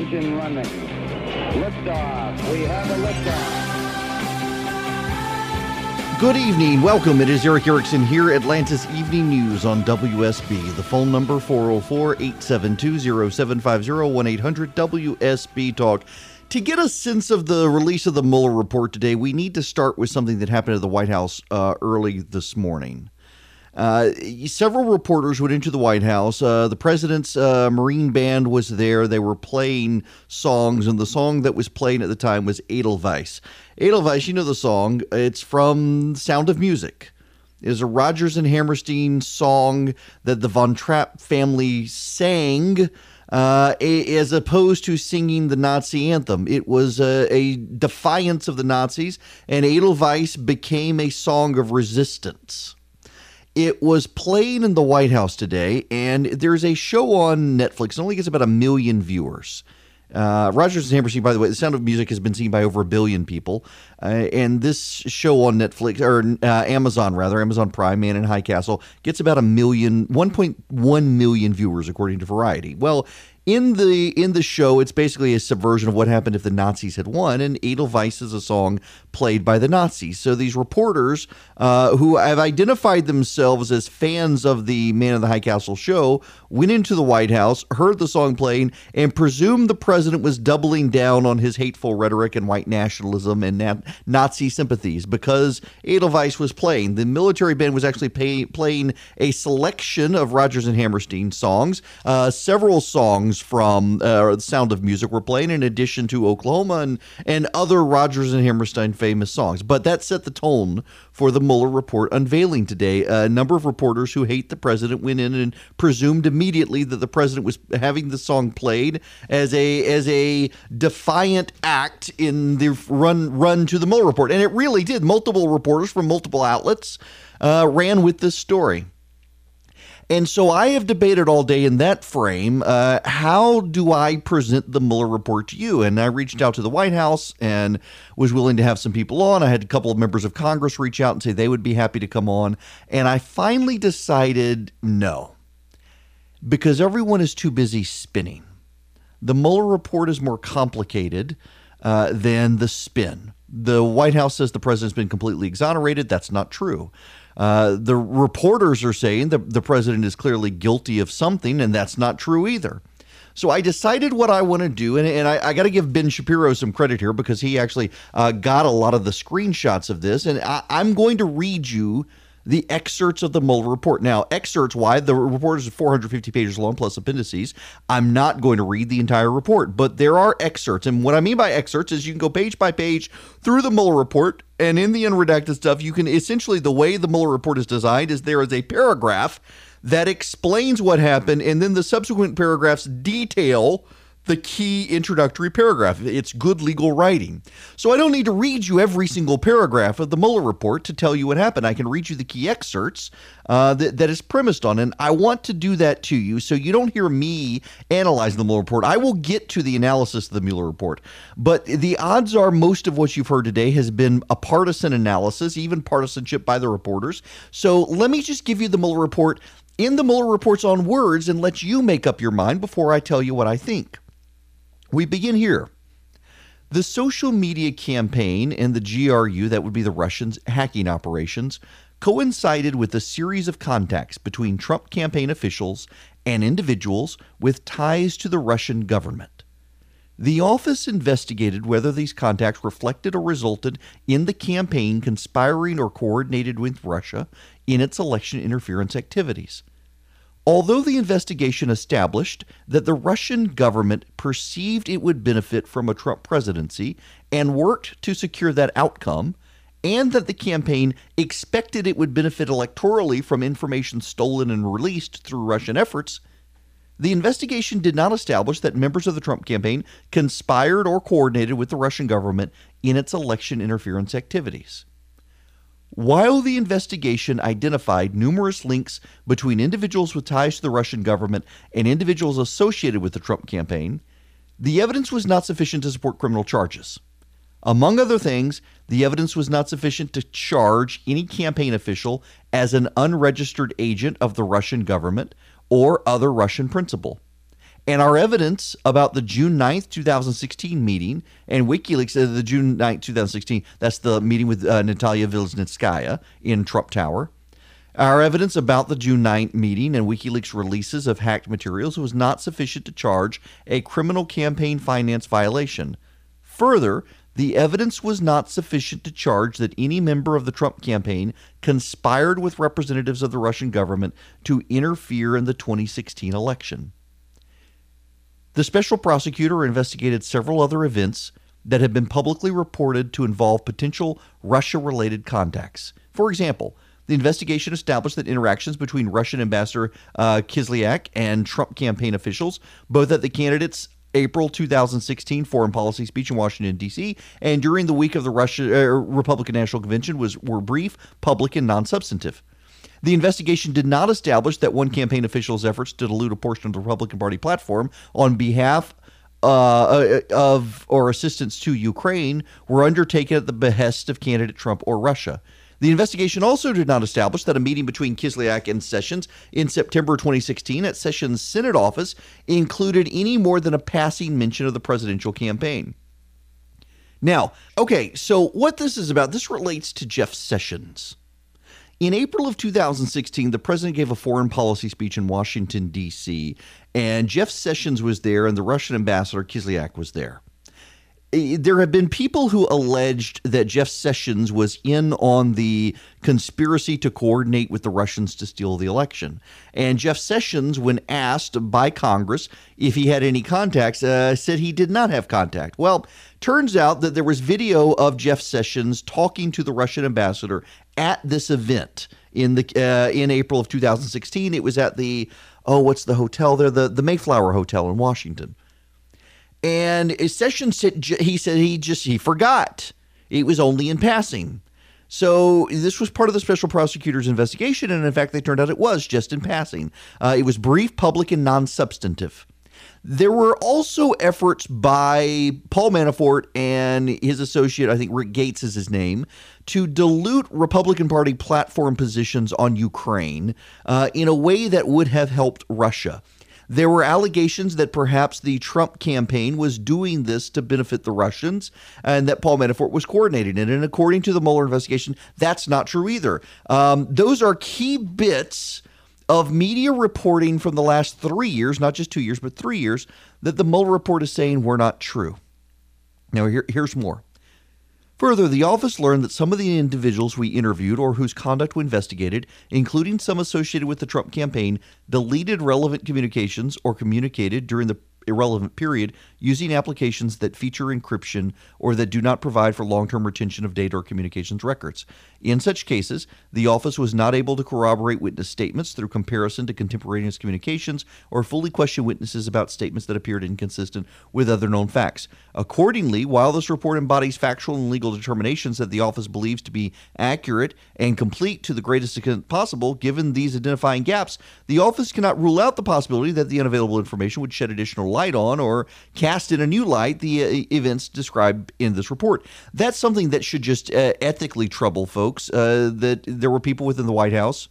engine running. Liftoff. We have a liftoff. Good evening. Welcome. It is Eric Erickson here, Atlanta's Evening News on WSB. The phone number 404-872-0750 1-800 WSB Talk. To get a sense of the release of the Mueller report today, we need to start with something that happened at the White House uh, early this morning. Uh, several reporters went into the White House. Uh, the president's uh, Marine band was there. They were playing songs, and the song that was playing at the time was Edelweiss. Edelweiss, you know the song. It's from Sound of Music. It is a Rodgers and Hammerstein song that the Von Trapp family sang. Uh, as opposed to singing the Nazi anthem. It was a, a, defiance of the Nazis, and Edelweiss became a song of resistance. It was playing in the White House today, and there's a show on Netflix. It only gets about a million viewers. Uh, Rodgers and Hammerstein, by the way, The Sound of Music has been seen by over a billion people. Uh, and this show on Netflix, or uh, Amazon rather, Amazon Prime, Man in High Castle, gets about a million, 1.1 million viewers, according to Variety. Well, in the in the show, it's basically a subversion of what happened if the Nazis had won, and Edelweiss is a song played by the Nazis. So these reporters uh, who have identified themselves as fans of the Man of the High Castle show went into the White House, heard the song playing, and presumed the president was doubling down on his hateful rhetoric and white nationalism and na- Nazi sympathies because Edelweiss was playing. The military band was actually pay- playing a selection of Rodgers and Hammerstein songs, uh, several songs from uh, Sound of Music were playing, in addition to Oklahoma and, and other Rodgers and Hammerstein famous songs. But that set the tone for the Mueller report unveiling today. A number of reporters who hate the president went in and presumed that the president was having the song played as a as a defiant act in the run run to the Mueller report, and it really did. Multiple reporters from multiple outlets uh, ran with this story. And so I have debated all day in that frame uh, how do I present the Mueller report to you? And I reached out to the White House and was willing to have some people on. I had a couple of members of Congress reach out and say they would be happy to come on. And I finally decided no, because everyone is too busy spinning. The Mueller report is more complicated uh, than the spin. The White House says the president's been completely exonerated. That's not true. Uh, the reporters are saying that the president is clearly guilty of something, and that's not true either. So I decided what I want to do, and, and I, I got to give Ben Shapiro some credit here because he actually uh, got a lot of the screenshots of this, and I, I'm going to read you the excerpts of the Mueller report. Now, excerpts, why? The report is 450 pages long plus appendices. I'm not going to read the entire report, but there are excerpts. And what I mean by excerpts is you can go page by page through the Mueller report. And in the unredacted stuff, you can essentially, the way the Mueller report is designed is there is a paragraph that explains what happened, and then the subsequent paragraphs detail the key introductory paragraph. It's good legal writing. So I don't need to read you every single paragraph of the Mueller report to tell you what happened. I can read you the key excerpts uh, that, that is premised on. And I want to do that to you so you don't hear me analyzing the Mueller report. I will get to the analysis of the Mueller report. But the odds are most of what you've heard today has been a partisan analysis, even partisanship by the reporters. So let me just give you the Mueller report in the Mueller report's on words and let you make up your mind before I tell you what I think. We begin here. The social media campaign and the GRU, that would be the Russians' hacking operations, coincided with a series of contacts between Trump campaign officials and individuals with ties to the Russian government. The office investigated whether these contacts reflected or resulted in the campaign conspiring or coordinated with Russia in its election interference activities. Although the investigation established that the Russian government perceived it would benefit from a Trump presidency and worked to secure that outcome, and that the campaign expected it would benefit electorally from information stolen and released through Russian efforts, the investigation did not establish that members of the Trump campaign conspired or coordinated with the Russian government in its election interference activities. While the investigation identified numerous links between individuals with ties to the Russian government and individuals associated with the Trump campaign, the evidence was not sufficient to support criminal charges. Among other things, the evidence was not sufficient to charge any campaign official as an unregistered agent of the Russian government or other Russian principal. And our evidence about the June 9th, 2016 meeting and WikiLeaks, uh, the June 9th, 2016, that's the meeting with uh, Natalia Veselnitskaya in Trump Tower. Our evidence about the June 9th meeting and WikiLeaks releases of hacked materials was not sufficient to charge a criminal campaign finance violation. Further, the evidence was not sufficient to charge that any member of the Trump campaign conspired with representatives of the Russian government to interfere in the 2016 election. The special prosecutor investigated several other events that had been publicly reported to involve potential Russia related contacts. For example, the investigation established that interactions between Russian Ambassador uh, Kislyak and Trump campaign officials, both at the candidates' April 2016 foreign policy speech in Washington D.C. and during the week of the Russia uh, Republican National Convention was were brief, public, and non-substantive. The investigation did not establish that one campaign official's efforts to dilute a portion of the Republican Party platform on behalf uh, uh of or assistance to Ukraine were undertaken at the behest of candidate Trump or Russia. The investigation also did not establish that a meeting between Kislyak and Sessions in September 2016 at Sessions' Senate office included any more than a passing mention of the presidential campaign. Now, okay, so what this is about, this relates to Jeff Sessions. In April of 2016, the president gave a foreign policy speech in Washington, D.C., and Jeff Sessions was there, and the Russian ambassador Kislyak was there. There have been people who alleged that Jeff Sessions was in on the conspiracy to coordinate with the Russians to steal the election. And Jeff Sessions, when asked by Congress if he had any contacts, uh, said he did not have contact. Well, turns out that there was video of Jeff Sessions talking to the Russian ambassador at this event in the uh, in April of 2016. It was at the oh, what's the hotel there? The the Mayflower Hotel in Washington. And Sessions said he said he just he forgot. It was only in passing. So this was part of the special prosecutor's investigation, and in fact, they turned out it was just in passing. Uh, it was brief, public, and non-substantive. There were also efforts by Paul Manafort and his associate, I think Rick Gates is his name, to dilute Republican Party platform positions on Ukraine uh, in a way that would have helped Russia. There were allegations that perhaps the Trump campaign was doing this to benefit the Russians and that Paul Manafort was coordinating it. And according to the Mueller investigation, that's not true either. Um, those are key bits of media reporting from the last three years, not just two years, but three years, that the Mueller report is saying were not true. Now, here, here's more. Further, the office learned that some of the individuals we interviewed or whose conduct we investigated, including some associated with the Trump campaign, deleted relevant communications or communicated during the irrelevant period using applications that feature encryption or that do not provide for long term retention of data or communications records. In such cases, the office was not able to corroborate witness statements through comparison to contemporaneous communications or fully question witnesses about statements that appeared inconsistent with other known facts. Accordingly, while this report embodies factual and legal determinations that the office believes to be accurate and complete to the greatest extent possible, given these identifying gaps, the office cannot rule out the possibility that the unavailable information would shed additional light on or cast in a new light the uh, events described in this report. That's something that should just uh, ethically trouble folks. Uh, that there were people within the White House.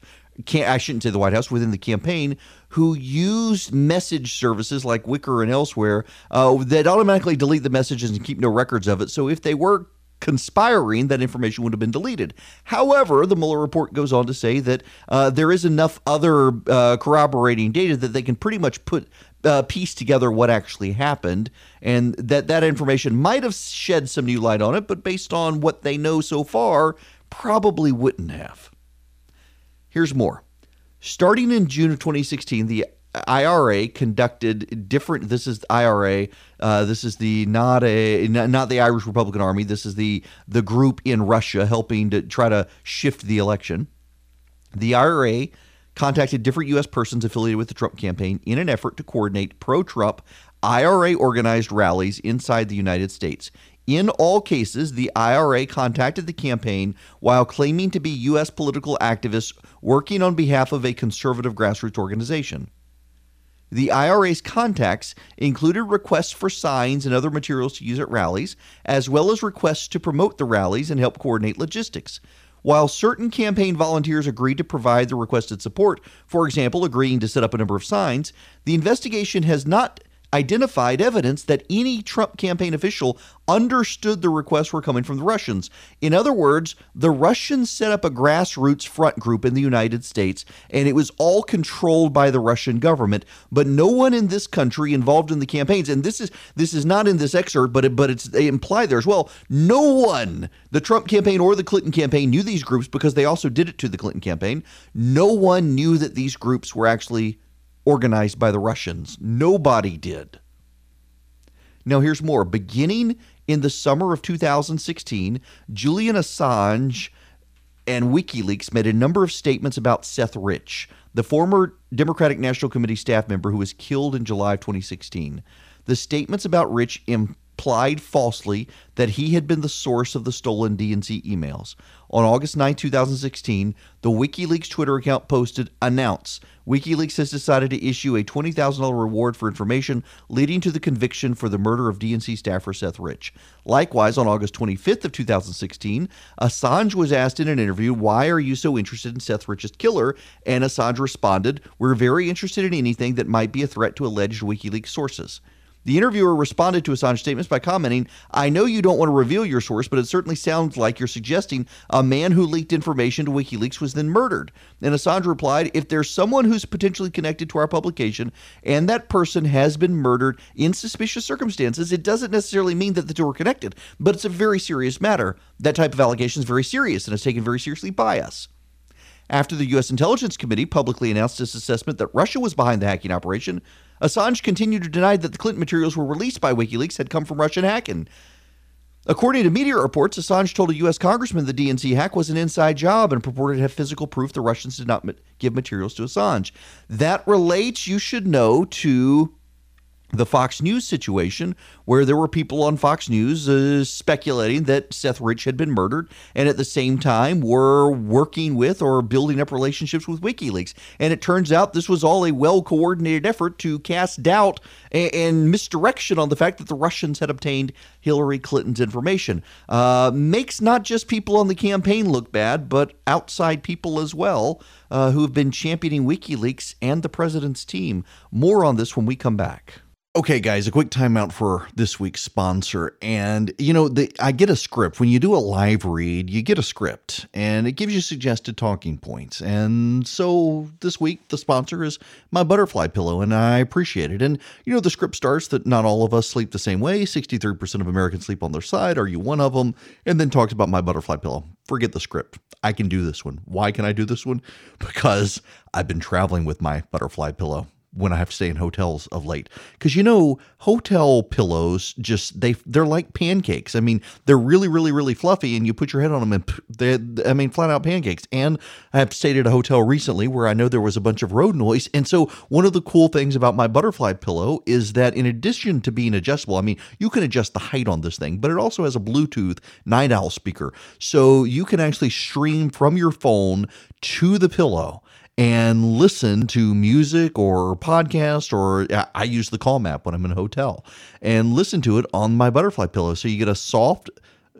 I shouldn't say the White House within the campaign who used message services like Wickr and elsewhere uh, that automatically delete the messages and keep no records of it. So if they were conspiring, that information would have been deleted. However, the Mueller report goes on to say that uh, there is enough other uh, corroborating data that they can pretty much put uh, piece together what actually happened, and that that information might have shed some new light on it, but based on what they know so far, probably wouldn't have. Here's more. Starting in June of 2016, the IRA conducted different. This is IRA. Uh, this is the not a not the Irish Republican Army. This is the the group in Russia helping to try to shift the election. The IRA contacted different U.S. persons affiliated with the Trump campaign in an effort to coordinate pro-Trump IRA organized rallies inside the United States. In all cases, the IRA contacted the campaign while claiming to be U.S. political activists working on behalf of a conservative grassroots organization. The IRA's contacts included requests for signs and other materials to use at rallies, as well as requests to promote the rallies and help coordinate logistics. While certain campaign volunteers agreed to provide the requested support, for example, agreeing to set up a number of signs, the investigation has not identified evidence that any Trump campaign official understood the requests were coming from the Russians. In other words, the Russians set up a grassroots front group in the United States, and it was all controlled by the Russian government. But no one in this country involved in the campaigns, and this is this is not in this excerpt, but it, but it's they imply there as well. No one, the Trump campaign or the Clinton campaign, knew these groups because they also did it to the Clinton campaign. No one knew that these groups were actually organized by the Russians. Nobody did. Now, here's more. Beginning in the summer of 2016, Julian Assange and WikiLeaks made a number of statements about Seth Rich, the former Democratic National Committee staff member who was killed in July of 2016. The statements about Rich implied falsely that he had been the source of the stolen DNC emails. On August 9, 2016, the WikiLeaks Twitter account posted announce WikiLeaks has decided to issue a $20,000 reward for information leading to the conviction for the murder of DNC staffer Seth Rich. Likewise, on August 25th of 2016, Assange was asked in an interview, "Why are you so interested in Seth Rich's killer?" and Assange responded, "We're very interested in anything that might be a threat to alleged WikiLeaks sources." The interviewer responded to Assange's statements by commenting, I know you don't want to reveal your source, but it certainly sounds like you're suggesting a man who leaked information to WikiLeaks was then murdered. And Assange replied, If there's someone who's potentially connected to our publication and that person has been murdered in suspicious circumstances, it doesn't necessarily mean that the two are connected, but it's a very serious matter. That type of allegation is very serious and is taken very seriously by us. After the U.S. Intelligence Committee publicly announced its assessment that Russia was behind the hacking operation, Assange continued to deny that the Clinton materials were released by WikiLeaks had come from Russian hacking. According to media reports, Assange told a U.S. congressman the DNC hack was an inside job and purported to have physical proof the Russians did not give materials to Assange. That relates, you should know, to the Fox News situation, where there were people on Fox News uh, speculating that Seth Rich had been murdered, and at the same time were working with or building up relationships with WikiLeaks. And it turns out this was all a well coordinated effort to cast doubt and, and, misdirection on the fact that the Russians had obtained Hillary Clinton's information. Uh, makes not just people on the campaign look bad, but outside people as well uh, who have been championing WikiLeaks and the president's team. More on this when we come back. Okay, guys, a quick timeout for this week's sponsor. And, you know, the, I get a script. When you do a live read, you get a script and it gives you suggested talking points. And so this week, the sponsor is my butterfly pillow, and I appreciate it. And, you know, the script starts that not all of us sleep the same way. 63% of Americans sleep on their side. Are you one of them? And then talks about my butterfly pillow. Forget the script. I can do this one. Why can I do this one? Because I've been traveling with my butterfly pillow when I have to stay in hotels of late. Because you know, hotel pillows just they they're like pancakes. I mean, they're really, really, really fluffy, and you put your head on them, and they I mean, flat out pancakes. And I have stayed at a hotel recently where I know there was a bunch of road noise, and so one of the cool things about my butterfly pillow is that in addition to being adjustable, I mean, you can adjust the height on this thing, but it also has a Bluetooth night owl speaker, so you can actually stream from your phone to the pillow and listen to music or podcast or I use the Calm app when I'm in a hotel and listen to it on my butterfly pillow. So you get a soft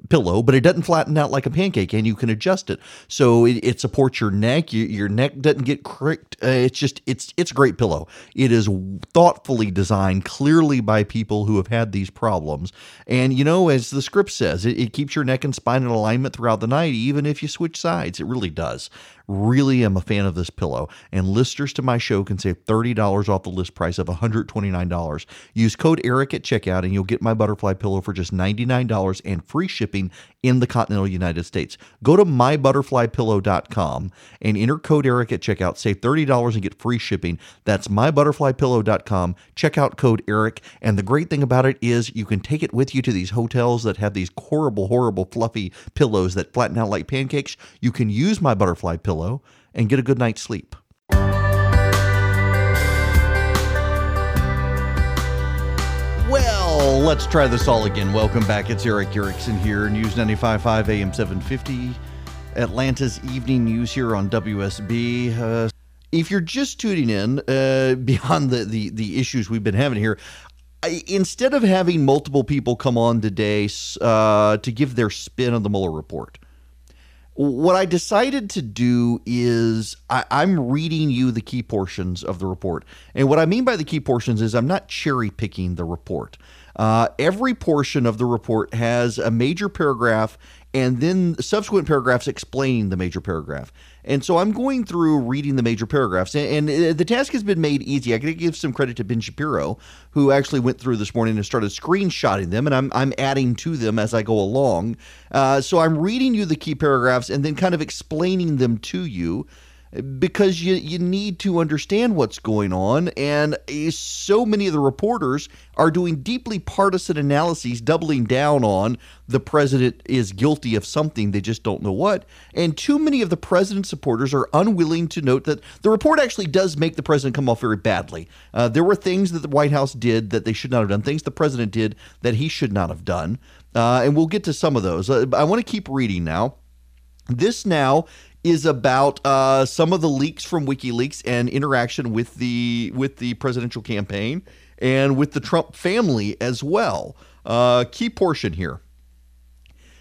pillow, but it doesn't flatten out like a pancake, and you can adjust it so it, it supports your neck. Your, your, neck doesn't get cricked. Uh, it's just it's it's a great pillow. It is thoughtfully designed, clearly by people who have had these problems, and you know, as the script says, it, it keeps your neck and spine in alignment throughout the night, even if you switch sides. It really does. Really am a fan of this pillow, and listeners to my show can save $30 off the list price of $129. Use code ERIC at checkout, and you'll get my butterfly pillow for just $99 and free shipping in the continental United States. Go to mybutterflypillow.com and enter code ERIC at checkout. Save $30 and get free shipping. That's mybutterflypillow.com. Check out code ERIC. And the great thing about it is you can take it with you to these hotels that have these horrible, horrible, fluffy pillows that flatten out like pancakes. You can use my butterfly pillow pillow and get a good night's sleep. Well, let's try this all again. Welcome back. It's Eric Erickson here, News 95.5 AM 750, Atlanta's evening news here on WSB. Uh, if you're just tuning in, uh, beyond the, the, the issues we've been having here, I, instead of having multiple people come on today uh, to give their spin on the Mueller report, What I decided to do is I, I'm reading you the key portions of the report. And what I mean by the key portions is I'm not cherry picking the report. Uh, every portion of the report has a major paragraph and then subsequent paragraphs explaining the major paragraph. And so I'm going through reading the major paragraphs, and, and the task has been made easy. I to give some credit to Ben Shapiro, who actually went through this morning and started screenshotting them, and I'm, I'm adding to them as I go along. Uh, so I'm reading you the key paragraphs and then kind of explaining them to you because you, you need to understand what's going on. And so many of the reporters are doing deeply partisan analyses, doubling down on the president is guilty of something, they just don't know what. And too many of the president's supporters are unwilling to note that the report actually does make the president come off very badly. Uh, there were things that the White House did that they should not have done, things the president did that he should not have done. Uh, and we'll get to some of those. Uh, I want to keep reading now. This now is about uh, some of the leaks from WikiLeaks and interaction with the with the presidential campaign and with the Trump family as well. Uh, key portion here.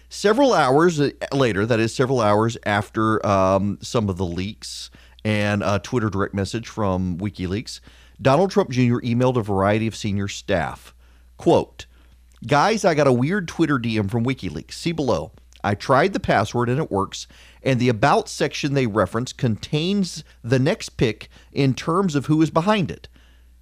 Several hours later, that is, several hours after um, some of the leaks and a Twitter direct message from WikiLeaks, Donald Trump Jr. emailed a variety of senior staff. Quote, Guys, I got a weird Twitter DM from WikiLeaks. See below. I tried the password and it works, and the About section they reference contains the next pick in terms of who is behind it.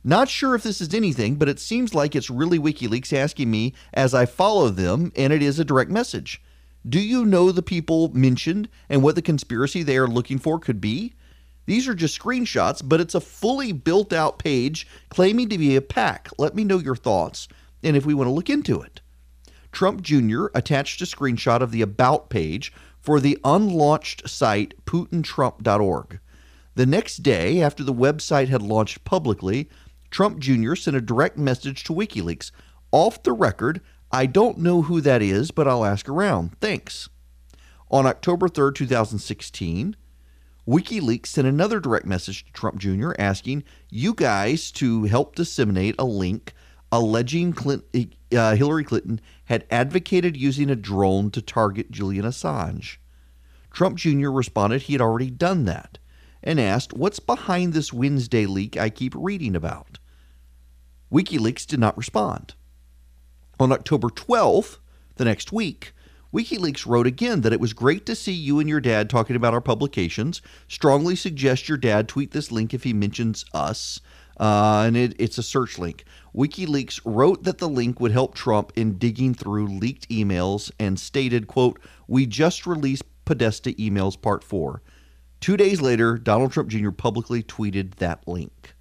Not sure if this is anything, but it seems like it's really WikiLeaks asking me as I follow them, and it is a direct message. Do you know the people mentioned and what the conspiracy they are looking for could be? These are just screenshots, but it's a fully built out page claiming to be a pack. Let me know your thoughts and if we want to look into it. Trump Jr. attached a screenshot of the About page for the unlaunched site PutinTrump.org. The next day, after the website had launched publicly, Trump Jr. sent a direct message to WikiLeaks. Off the record, I don't know who that is, but I'll ask around. Thanks. On October 3, 2016, WikiLeaks sent another direct message to Trump Jr. asking you guys to help disseminate a link alleging Clinton, uh, Hillary Clinton had advocated using a drone to target Julian Assange. Trump Jr. responded he had already done that and asked, What's behind this Wednesday leak I keep reading about? WikiLeaks did not respond. On October 12th, the next week, WikiLeaks wrote again that it was great to see you and your dad talking about our publications. Strongly suggest your dad tweet this link if he mentions us. Uh, and it, it's a search link. WikiLeaks wrote that the link would help Trump in digging through leaked emails and stated, quote, "We just released Podesta emails part 4." 2 days later, Donald Trump Jr. publicly tweeted that link.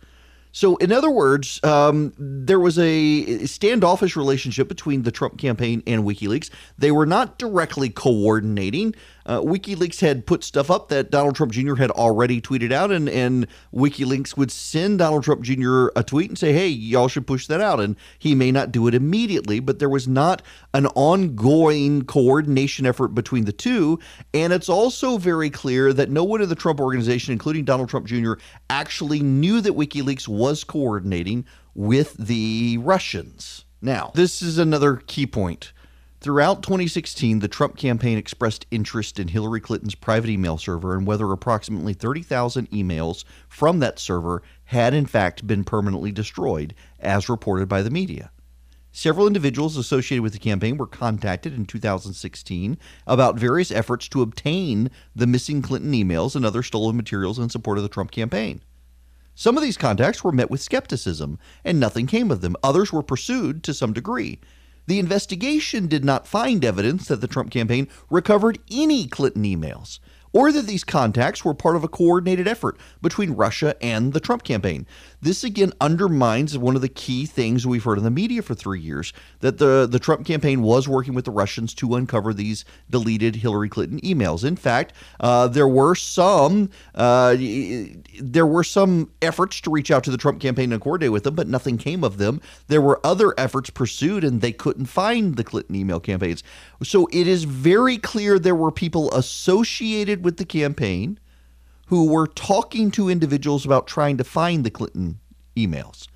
So, in other words, um, there was a standoffish relationship between the Trump campaign and WikiLeaks. They were not directly coordinating. Uh, WikiLeaks had put stuff up that Donald Trump Jr. had already tweeted out, and, and WikiLeaks would send Donald Trump Jr. a tweet and say, hey, y'all should push that out. And he may not do it immediately, but there was not an ongoing coordination effort between the two. And it's also very clear that no one in the Trump organization, including Donald Trump Jr., actually knew that WikiLeaks was coordinating with the Russians. Now, this is another key point. Throughout 2016, the Trump campaign expressed interest in Hillary Clinton's private email server and whether approximately 30,000 emails from that server had in fact been permanently destroyed, as reported by the media. Several individuals associated with the campaign were contacted in 2016 about various efforts to obtain the missing Clinton emails and other stolen materials in support of the Trump campaign. Some of these contacts were met with skepticism, and nothing came of them. Others were pursued to some degree. The investigation did not find evidence that the Trump campaign recovered any Clinton emails or that these contacts were part of a coordinated effort between Russia and the Trump campaign. This again undermines one of the key things we've heard in the media for three years that the, the Trump campaign was working with the Russians to uncover these deleted Hillary Clinton emails. In fact, uh, there were some uh, there were some efforts to reach out to the Trump campaign and coordinate with them, but nothing came of them. There were other efforts pursued, and they couldn't find the Clinton email campaigns. So it is very clear there were people associated with the campaign who were talking to individuals about trying to find the Clinton emails.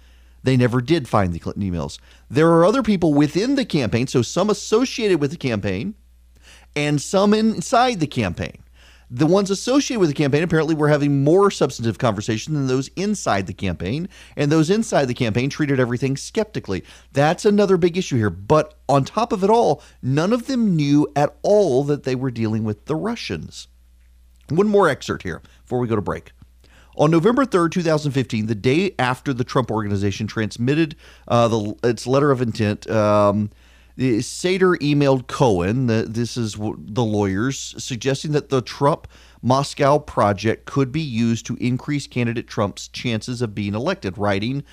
They never did find the Clinton emails. There are other people within the campaign, so some associated with the campaign and some inside the campaign. The ones associated with the campaign apparently were having more substantive conversation than those inside the campaign, and those inside the campaign treated everything skeptically. That's another big issue here. But on top of it all, none of them knew at all that they were dealing with the Russians. One more excerpt here before we go to break. On November 3rd, 2015, the day after the Trump organization transmitted uh, the, its letter of intent, um, Sater emailed Cohen, this is the lawyers, suggesting that the Trump Moscow project could be used to increase candidate Trump's chances of being elected, writing,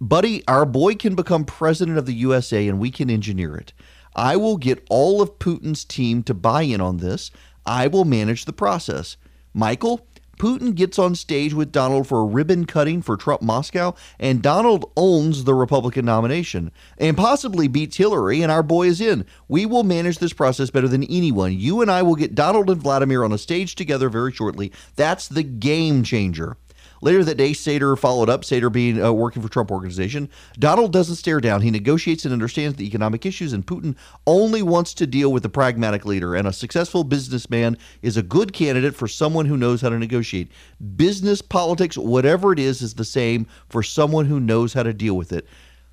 Buddy, our boy can become president of the USA and we can engineer it. I will get all of Putin's team to buy in on this. I will manage the process. Michael, Putin gets on stage with Donald for a ribbon cutting for Trump Moscow, and Donald owns the Republican nomination and possibly beats Hillary, and our boy is in. We will manage this process better than anyone. You and I will get Donald and Vladimir on a stage together very shortly. That's the game changer. Later that day, Sater followed up, Sater being uh, working for Trump organization. Donald doesn't stare down. He negotiates and understands the economic issues, and Putin only wants to deal with the pragmatic leader. And a successful businessman is a good candidate for someone who knows how to negotiate. Business, politics, whatever it is, is the same for someone who knows how to deal with it.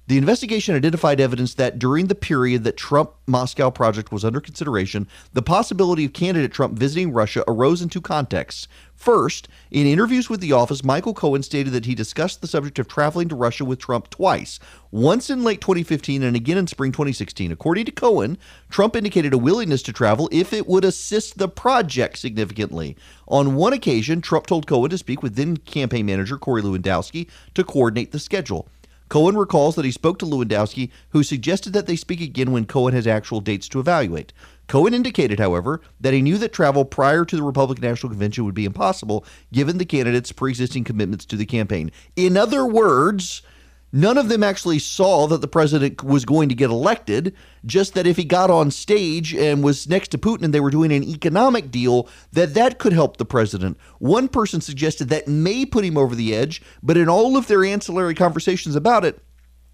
The investigation identified evidence that during the period that Trump Moscow project was under consideration, the possibility of candidate Trump visiting Russia arose in two contexts. First, in interviews with the office, Michael Cohen stated that he discussed the subject of traveling to Russia with Trump twice, once in late 2015 and again in spring 2016. According to Cohen, Trump indicated a willingness to travel if it would assist the project significantly. On one occasion, Trump told Cohen to speak with then campaign manager Corey Lewandowski to coordinate the schedule. Cohen recalls that he spoke to Lewandowski, who suggested that they speak again when Cohen has actual dates to evaluate. Cohen indicated, however, that he knew that travel prior to the Republican National Convention would be impossible given the candidates' pre existing commitments to the campaign. In other words, None of them actually saw that the president was going to get elected, just that if he got on stage and was next to Putin and they were doing an economic deal, that that could help the president. One person suggested that may put him over the edge, but in all of their ancillary conversations about it,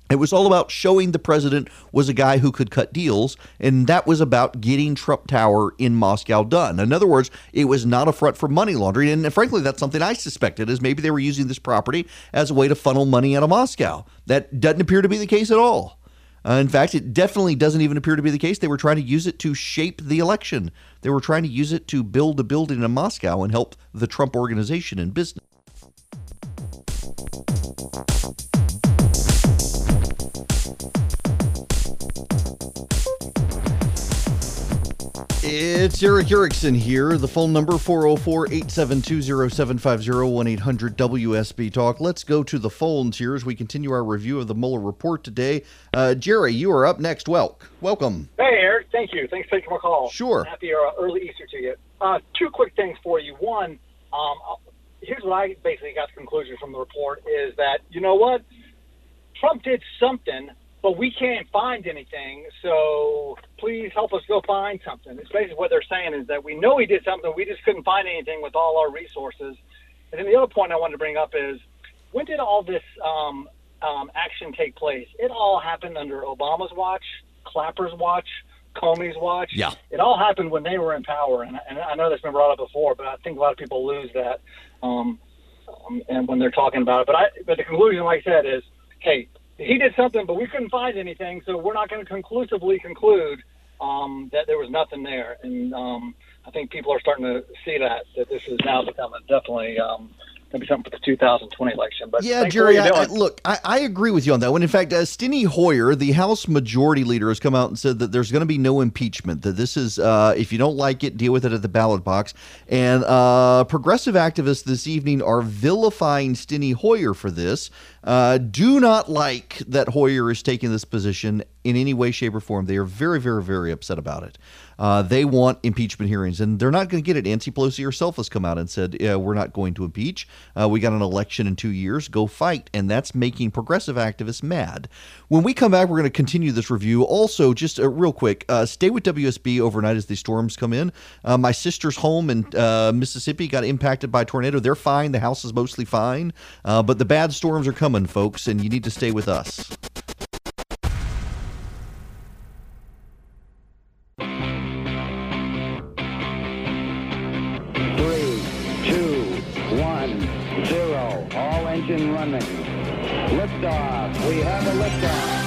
it was all about showing the president was a guy who could cut deals, and that was about getting Trump Tower in Moscow done. In other words, it was not a front for money laundering, and frankly, that's something I suspected is maybe they were using this property as a way to funnel money out of Moscow. That doesn't appear to be the case at all. Uh, in fact, it definitely doesn't even appear to be the case. They were trying to use it to shape the election. They were trying to use it to build a building in Moscow and help the Trump organization in business. It's Eric Erickson here. The phone number 404-872-0750-1-800-WSB Talk. Let's go to the phones here as we continue our review of the Mueller report today. Uh, Jerry, you are up next. Well, welcome. Hey, Eric. Thank you. Thanks for taking my call. Sure. Happy uh, early Easter to you. Uh, two quick things for you. One, um, here's what I basically got the conclusion from the report is that, you know what? Trump did something – but we can't find anything. So please help us go find something. It's basically what they're saying is that we know he did something, we just couldn't find anything with all our resources. And then the other point I wanted to bring up is when did all this um, um, action take place? It all happened under Obama's watch, Clapper's watch, Comey's watch. Yeah. It all happened when they were in power. And, and I know that's been brought up before, but I think a lot of people lose that. Um, um, and when they're talking about it, but I, but the conclusion, like I said, is, hey, he did something, but we couldn't find anything, so we're not going to conclusively conclude um, that there was nothing there. And um, I think people are starting to see that that this is now becoming definitely um, going to be something for the 2020 election. But yeah, Jerry, I, I, look, I, I, agree with you on that one. In fact, uh, Steny Hoyer, the House Majority Leader, has come out and said that there's going to be no impeachment. That this is, uh, if you don't like it, deal with it at the ballot box. And uh, progressive activists this evening are vilifying Steny Hoyer for this. Uh, do not like that Hoyer is taking this position in any way, shape, or form. They are very, very, very upset about it. Uh, they want impeachment hearings, and they're not going to get it. Nancy Pelosi herself has come out and said, yeah, "We're not going to impeach. Uh, we got an election in two years. Go fight." And that's making progressive activists mad. When we come back, we're going to continue this review. Also, just uh, real quick, uh, stay with WSB overnight as the storms come in. Uh, my sister's home in uh, Mississippi got impacted by a tornado. They're fine. The house is mostly fine, but the bad storms are coming, folks, and you need to stay with us. Liftoff. We have a liftoff.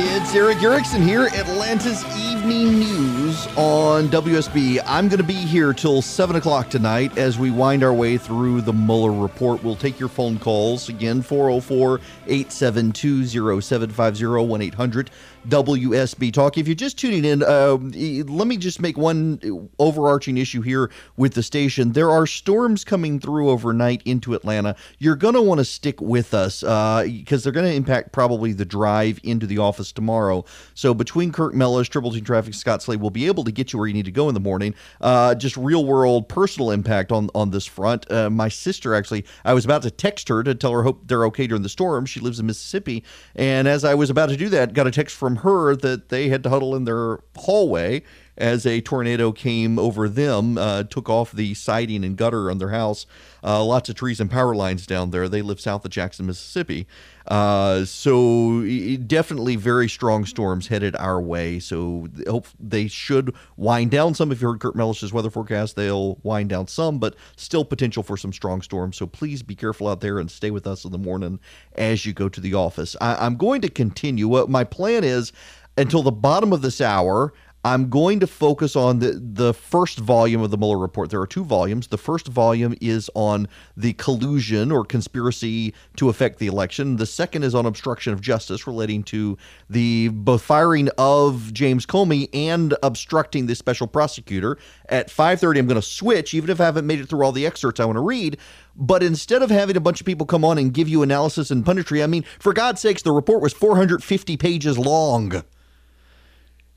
It's Eric Erickson here, Atlanta's Evening News on WSB. I'm going to be here till 7 o'clock tonight as we wind our way through the Mueller report. We'll take your phone calls again 404 872 0750 1 800 WSB Talk. If you're just tuning in, uh, let me just make one overarching issue here with the station. There are storms coming through overnight into Atlanta. You're going to want to stick with us because uh, they're going to impact probably the drive into the office tomorrow. So between Kirk Mellish, Triple T Traffic, Scott Slade will be able to get you where you need to go in the morning. Uh, just real world personal impact on on this front. Uh, my sister actually, I was about to text her to tell her hope they're okay during the storm. She lives in Mississippi, and as I was about to do that, got a text from her that they had to huddle in their hallway as a tornado came over them, uh, took off the siding and gutter on their house. Uh, lots of trees and power lines down there. They live south of Jackson, Mississippi. Uh, so definitely very strong storms headed our way. So hope they should wind down some. If you heard Kirk Mellish's weather forecast, they'll wind down some, but still potential for some strong storms. So please be careful out there and stay with us in the morning as you go to the office. I, am going to continue. What my plan is until the bottom of this hour. I'm going to focus on the, the first volume of the Mueller report. There are two volumes. The first volume is on the collusion or conspiracy to affect the election. The second is on obstruction of justice relating to the both firing of James Comey and obstructing the special prosecutor. At 5:30 I'm going to switch even if I haven't made it through all the excerpts I want to read. But instead of having a bunch of people come on and give you analysis and punditry, I mean, for God's sakes, the report was 450 pages long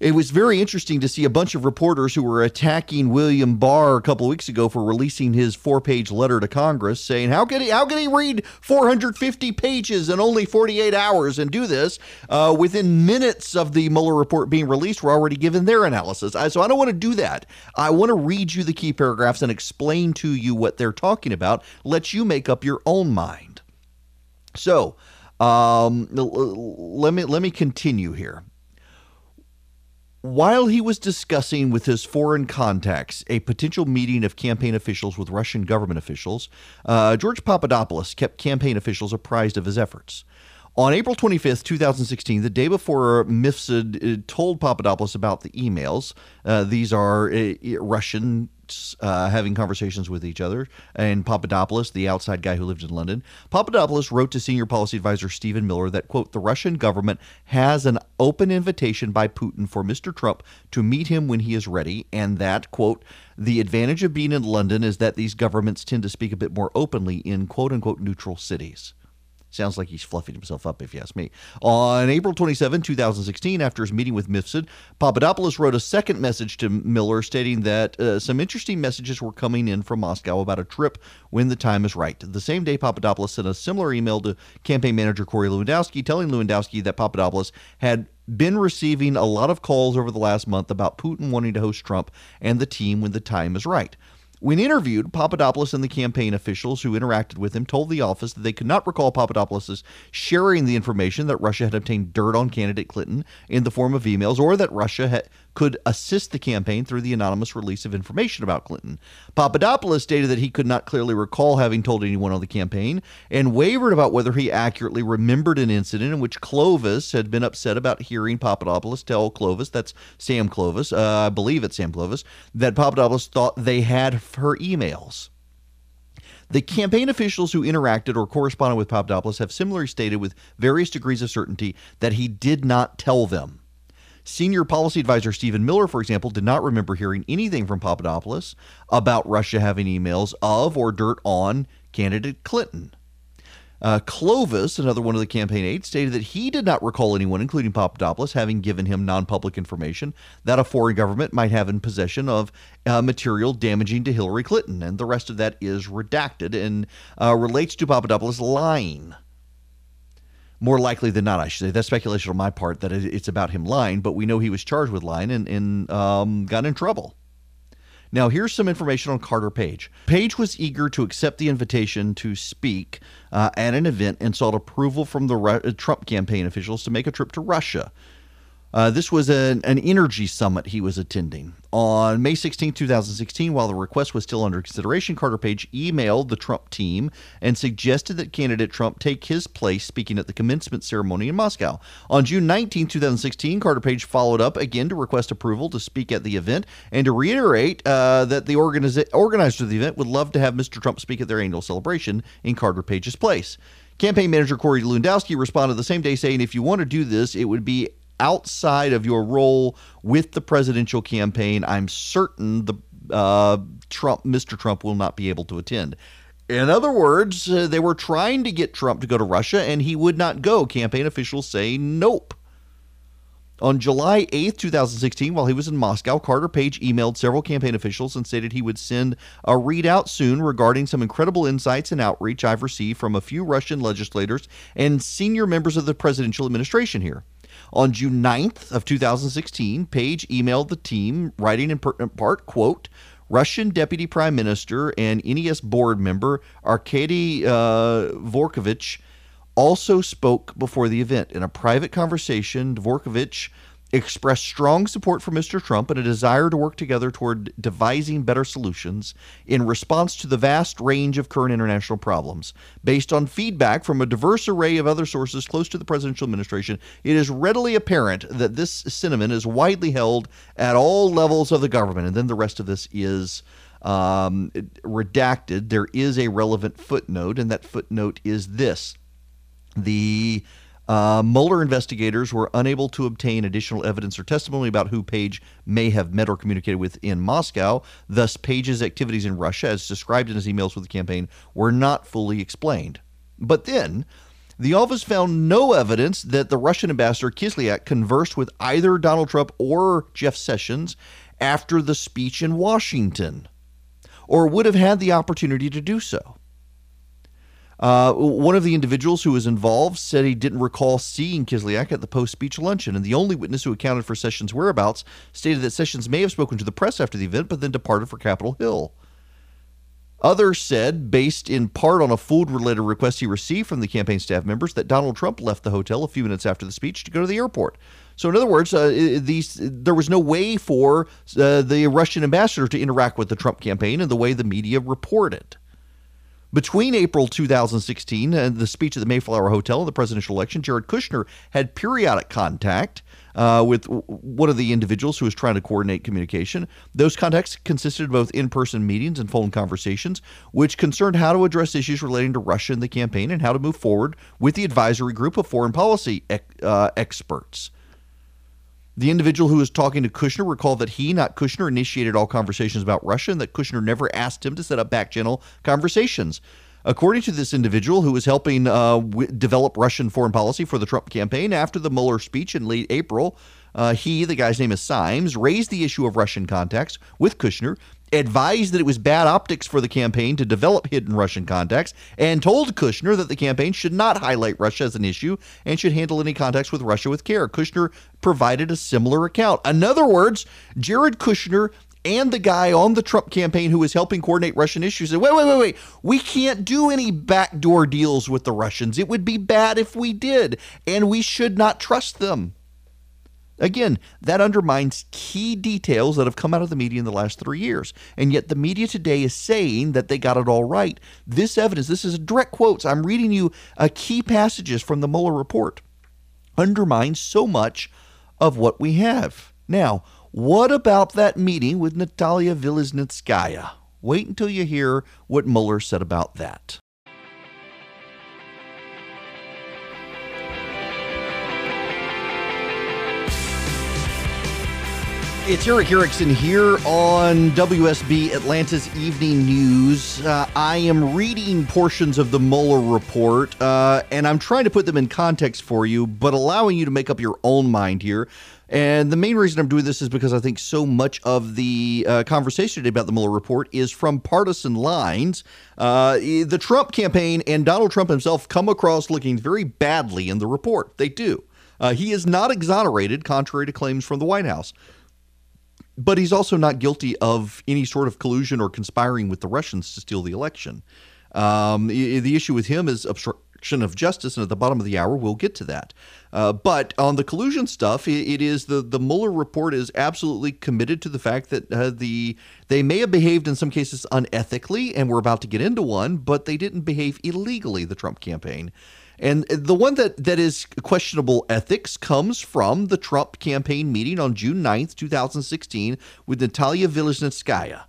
it was very interesting to see a bunch of reporters who were attacking William Barr a couple of weeks ago for releasing his four-page letter to Congress, saying how can he how he read 450 pages in only 48 hours and do this uh, within minutes of the Mueller report being released? We're already given their analysis, I, so I don't want to do that. I want to read you the key paragraphs and explain to you what they're talking about. Let you make up your own mind. So. Um, let me let me continue here. While he was discussing with his foreign contacts a potential meeting of campaign officials with Russian government officials, uh, George Papadopoulos kept campaign officials apprised of his efforts. On April 25th, 2016, the day before Mifsud uh, told Papadopoulos about the emails, uh, these are uh, Russian uh, having conversations with each other, and Papadopoulos, the outside guy who lived in London. Papadopoulos wrote to senior policy advisor Stephen Miller that, quote, the Russian government has an open invitation by Putin for Mr. Trump to meet him when he is ready, and that, quote, the advantage of being in London is that these governments tend to speak a bit more openly in quote unquote neutral cities. Sounds like he's fluffing himself up, if you ask me. On April 27, 2016, after his meeting with Mifsud, Papadopoulos wrote a second message to Miller stating that uh, some interesting messages were coming in from Moscow about a trip when the time is right. The same day, Papadopoulos sent a similar email to campaign manager Corey Lewandowski telling Lewandowski that Papadopoulos had been receiving a lot of calls over the last month about Putin wanting to host Trump and the team when the time is right. When interviewed, Papadopoulos and the campaign officials who interacted with him told the office that they could not recall Papadopoulos sharing the information that Russia had obtained dirt on candidate Clinton in the form of emails or that Russia had could assist the campaign through the anonymous release of information about Clinton. Papadopoulos stated that he could not clearly recall having told anyone on the campaign and wavered about whether he accurately remembered an incident in which Clovis had been upset about hearing Papadopoulos tell Clovis, that's Sam Clovis, uh, I believe it's Sam Clovis, that Papadopoulos thought they had her emails. The campaign officials who interacted or corresponded with Papadopoulos have similarly stated with various degrees of certainty that he did not tell them. Senior policy advisor Stephen Miller, for example, did not remember hearing anything from Papadopoulos about Russia having emails of or dirt on candidate Clinton. Uh, Clovis, another one of the campaign aides, stated that he did not recall anyone, including Papadopoulos, having given him non public information that a foreign government might have in possession of uh, material damaging to Hillary Clinton. And the rest of that is redacted and uh, relates to Papadopoulos lying more likely than not, I should say. That's speculation on my part that it's about him lying, but we know he was charged with lying and, and um, got in trouble. Now, here's some information on Carter Page. Page was eager to accept the invitation to speak uh, at an event and sought approval from the Ru- Trump campaign officials to make a trip to Russia. Uh, this was an, an energy summit he was attending. On May 16, 2016, while the request was still under consideration, Carter Page emailed the Trump team and suggested that candidate Trump take his place speaking at the commencement ceremony in Moscow. On June 19, 2016, Carter Page followed up again to request approval to speak at the event and to reiterate uh, that the organiza- organizers of the event would love to have Mr. Trump speak at their annual celebration in Carter Page's place. Campaign manager Corey Lewandowski responded the same day saying, if you want to do this, it would be outside of your role with the presidential campaign, I'm certain the uh, Trump, Mr. Trump, will not be able to attend. In other words, uh, they were trying to get Trump to go to Russia, and he would not go. Campaign officials say nope. On July 8, 2016, while he was in Moscow, Carter Page emailed several campaign officials and stated he would send a readout soon regarding some incredible insights and outreach I've received from a few Russian legislators and senior members of the presidential administration here. On June 9th of 2016, Page emailed the team, writing in pertinent part, quote, Russian Deputy Prime Minister and NES board member Arkady uh, Dvorkovich also spoke before the event. In a private conversation, Dvorkovich expressed strong support for Mr. Trump and a desire to work together toward devising better solutions in response to the vast range of current international problems. Based on feedback from a diverse array of other sources close to the presidential administration, it is readily apparent that this sentiment is widely held at all levels of the government. And then the rest of this is um, redacted. There is a relevant footnote, and that footnote is this. The uh, Mueller investigators were unable to obtain additional evidence or testimony about who Page may have met or communicated with in Moscow. Thus, Page's activities in Russia, as described in his emails with the campaign, were not fully explained. But then, the office found no evidence that the Russian ambassador Kislyak conversed with either Donald Trump or Jeff Sessions after the speech in Washington, or would have had the opportunity to do so. Uh, one of the individuals who was involved said he didn't recall seeing Kislyak at the post speech luncheon, and the only witness who accounted for Sessions' whereabouts stated that Sessions may have spoken to the press after the event, but then departed for Capitol Hill. Others said, based in part on a food related request he received from the campaign staff members, that Donald Trump left the hotel a few minutes after the speech to go to the airport. So, in other words, uh, these there was no way for uh, the Russian ambassador to interact with the Trump campaign in the way the media reported. Between April 2016 and the speech at the Mayflower Hotel and the presidential election, Jared Kushner had periodic contact uh, with one of the individuals who was trying to coordinate communication. Those contacts consisted of both in person meetings and phone conversations, which concerned how to address issues relating to Russia and the campaign and how to move forward with the advisory group of foreign policy uh, experts. The individual who was talking to Kushner recalled that he, not Kushner, initiated all conversations about Russia and that Kushner never asked him to set up back channel conversations. According to this individual who was helping uh, w- develop Russian foreign policy for the Trump campaign after the Mueller speech in late April, uh, he, the guy's name is Simes, raised the issue of Russian contacts with Kushner advised that it was bad optics for the campaign to develop hidden Russian contacts, and told Kushner that the campaign should not highlight Russia as an issue and should handle any contacts with Russia with care. Kushner provided a similar account. In other words, Jared Kushner and the guy on the Trump campaign who was helping coordinate Russian issues said, wait, wait, wait, wait. We can't do any backdoor deals with the Russians. It would be bad if we did, and we should not trust them. Again, that undermines key details that have come out of the media in the last three years. And yet the media today is saying that they got it all right. This evidence, this is direct quotes. I'm reading you uh, key passages from the Mueller report, undermines so much of what we have. Now, what about that meeting with Natalia Veselnitskaya? Wait until you hear what Mueller said about that. It's Erick Erickson here on WSB Atlanta's Evening News. Uh, I am reading portions of the Mueller report, uh, and I'm trying to put them in context for you, but allowing you to make up your own mind here. And the main reason I'm doing this is because I think so much of the uh, conversation today about the Mueller report is from partisan lines. Uh, the Trump campaign and Donald Trump himself come across looking very badly in the report. They do. Uh, he is not exonerated, contrary to claims from the White House but he's also not guilty of any sort of collusion or conspiring with the Russians to steal the election. Um, the, issue with him is obstruction of justice, and at the bottom of the hour, we'll get to that. Uh, but on the collusion stuff, it, it is the the Mueller report is absolutely committed to the fact that uh, the they may have behaved in some cases unethically, and we're about to get into one, but they didn't behave illegally. The Trump campaign. And the one that, that is questionable ethics comes from the Trump campaign meeting on June 9th, 2016, with Natalia Veselnitskaya.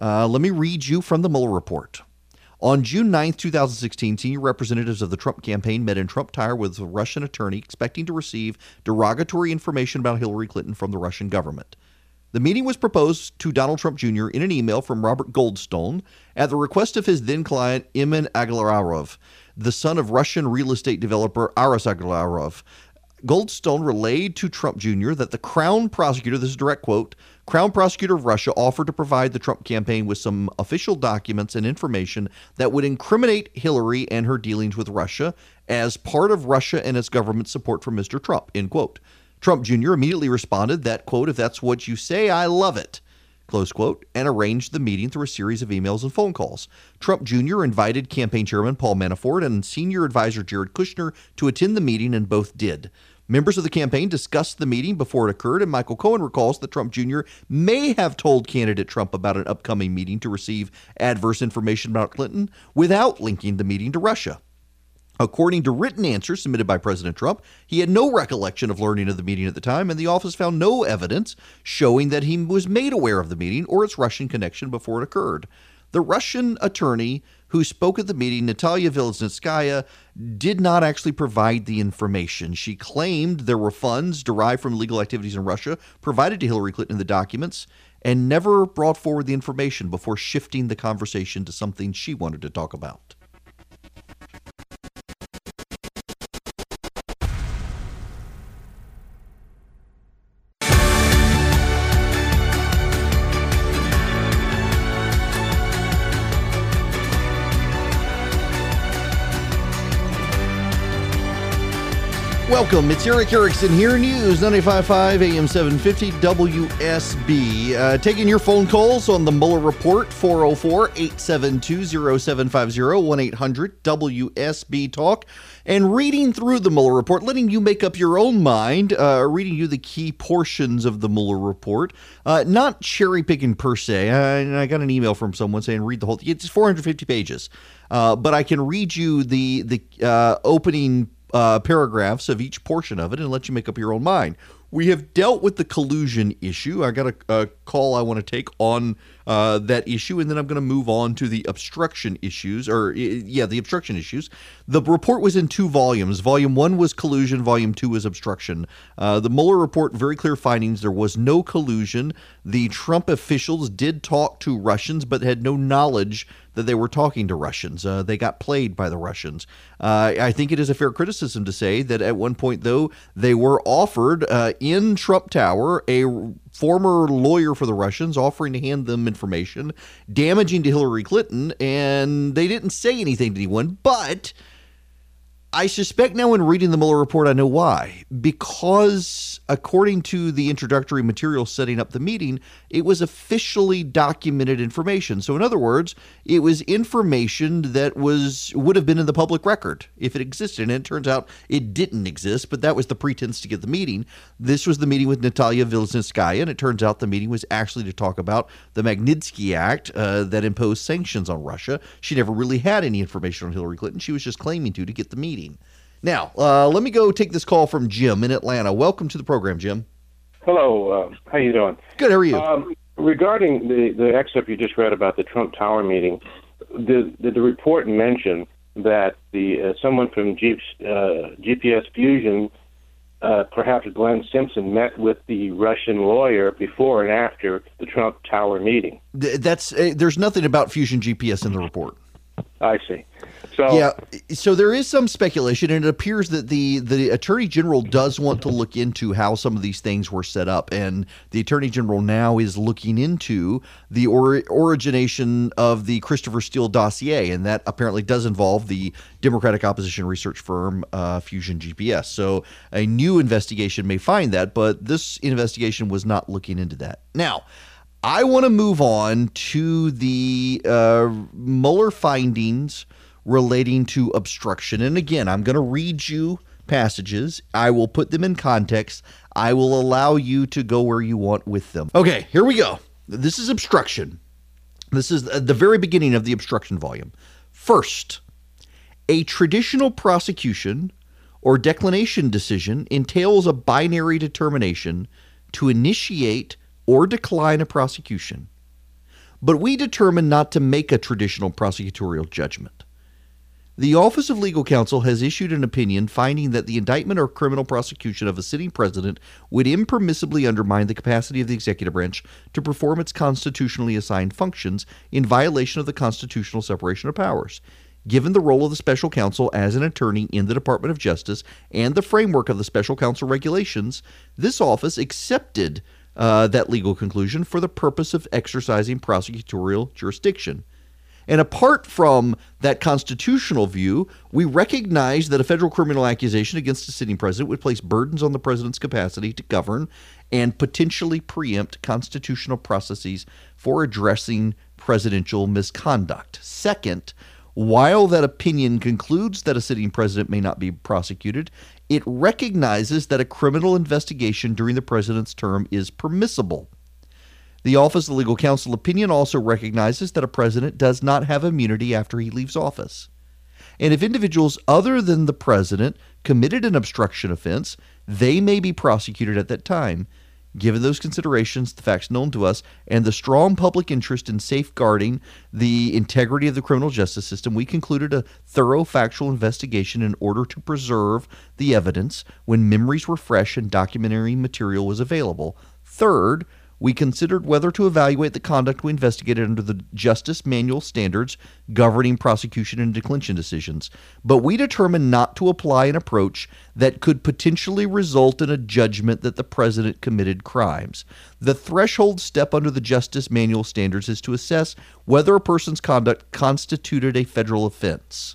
Uh, let me read you from the Mueller report. On June 9, 2016, senior representatives of the Trump campaign met in Trump Tower with a Russian attorney expecting to receive derogatory information about Hillary Clinton from the Russian government. The meeting was proposed to Donald Trump Jr. in an email from Robert Goldstone at the request of his then client, Emin Agalarov, the son of Russian real estate developer Aras Agalarov. Goldstone relayed to Trump Jr. that the Crown prosecutor, this is a direct quote, Crown prosecutor of Russia offered to provide the Trump campaign with some official documents and information that would incriminate Hillary and her dealings with Russia as part of Russia and its government support for Mr. Trump, end quote. Trump Jr. immediately responded that, quote, if that's what you say, I love it close quote, and arranged the meeting through a series of emails and phone calls. Trump Jr. invited campaign chairman Paul Manafort and senior advisor Jared Kushner to attend the meeting, and both did. Members of the campaign discussed the meeting before it occurred, and Michael Cohen recalls that Trump Jr. may have told candidate Trump about an upcoming meeting to receive adverse information about Clinton without linking the meeting to Russia. According to written answers submitted by President Trump, he had no recollection of learning of the meeting at the time, and the office found no evidence showing that he was made aware of the meeting or its Russian connection before it occurred. The Russian attorney who spoke at the meeting, Natalia Veselnitskaya, did not actually provide the information. She claimed there were funds derived from legal activities in Russia provided to Hillary Clinton in the documents and never brought forward the information before shifting the conversation to something she wanted to talk about. Welcome. It's Erick Erickson here. News 95.5 AM 750 WSB. Uh, taking your phone calls on the Mueller Report 404 872 0750 1 800 WSB Talk. And reading through the Mueller Report, letting you make up your own mind, uh, reading you the key portions of the Mueller Report, uh, not cherry picking per se. I, I, got an email from someone saying read the whole thing. It's 450 pages. Uh, but I can read you the, the uh, opening uh, paragraphs of each portion of it and let you make up your own mind. We have dealt with the collusion issue. I got a, a call I want to take on uh, that issue, and then I'm going to move on to the obstruction issues, or yeah, the obstruction issues. The report was in two volumes. Volume one was collusion. Volume two was obstruction. Uh, the Mueller report very clear findings. There was no collusion. The Trump officials did talk to Russians, but had no knowledge that they were talking to Russians. Uh, they got played by the Russians. Uh, I think it is a fair criticism to say that at one point, though, they were offered uh, in Trump Tower a former lawyer for the Russians offering to hand them information damaging to Hillary Clinton, and they didn't say anything to anyone, but I suspect now in reading the Mueller report, I know why. Because according to the introductory material setting up the meeting, it was officially documented information. So in other words, it was information that was would have been in the public record if it existed. And it turns out it didn't exist, but that was the pretense to get the meeting. This was the meeting with Natalia Veselnitskaya, and it turns out the meeting was actually to talk about the Magnitsky Act uh, that imposed sanctions on Russia. She never really had any information on Hillary Clinton. She was just claiming to to get the meeting meeting. Now, uh, let me go take this call from Jim in Atlanta. Welcome to the program, Jim. Hello. Uh, how you doing? Good. How are you? Um, regarding the, the excerpt you just read about the Trump Tower meeting, did, did the report mention that the uh, someone from G, uh, GPS Fusion, uh, perhaps Glenn Simpson, met with the Russian lawyer before and after the Trump Tower meeting? That's uh, there's nothing about Fusion GPS in the report. I see. So yeah, so there is some speculation, and it appears that the the attorney general does want to look into how some of these things were set up, and the attorney general now is looking into the or, origination of the Christopher Steele dossier, and that apparently does involve the Democratic opposition research firm uh, Fusion GPS. So a new investigation may find that, but this investigation was not looking into that. Now. I want to move on to the uh, Mueller findings relating to obstruction. And again, I'm going to read you passages. I will put them in context. I will allow you to go where you want with them. Okay, here we go. This is obstruction. This is the very beginning of the obstruction volume. First, a traditional prosecution or declination decision entails a binary determination to initiate or decline a prosecution. But we determine not to make a traditional prosecutorial judgment. The Office of Legal Counsel has issued an opinion finding that the indictment or criminal prosecution of a sitting president would impermissibly undermine the capacity of the executive branch to perform its constitutionally assigned functions in violation of the constitutional separation of powers. Given the role of the special counsel as an attorney in the Department of Justice and the framework of the special counsel regulations, this office accepted uh, that legal conclusion for the purpose of exercising prosecutorial jurisdiction. And apart from that constitutional view, we recognize that a federal criminal accusation against a sitting president would place burdens on the president's capacity to govern and potentially preempt constitutional processes for addressing presidential misconduct. Second, while that opinion concludes that a sitting president may not be prosecuted, it recognizes that a criminal investigation during the president's term is permissible. The Office of Legal Counsel opinion also recognizes that a president does not have immunity after he leaves office. And if individuals other than the president committed an obstruction offense, they may be prosecuted at that time. Given those considerations, the facts known to us, and the strong public interest in safeguarding the integrity of the criminal justice system, we concluded a thorough factual investigation in order to preserve the evidence when memories were fresh and documentary material was available. Third, we considered whether to evaluate the conduct we investigated under the Justice Manual standards governing prosecution and declension decisions, but we determined not to apply an approach that could potentially result in a judgment that the president committed crimes. The threshold step under the Justice Manual standards is to assess whether a person's conduct constituted a federal offense.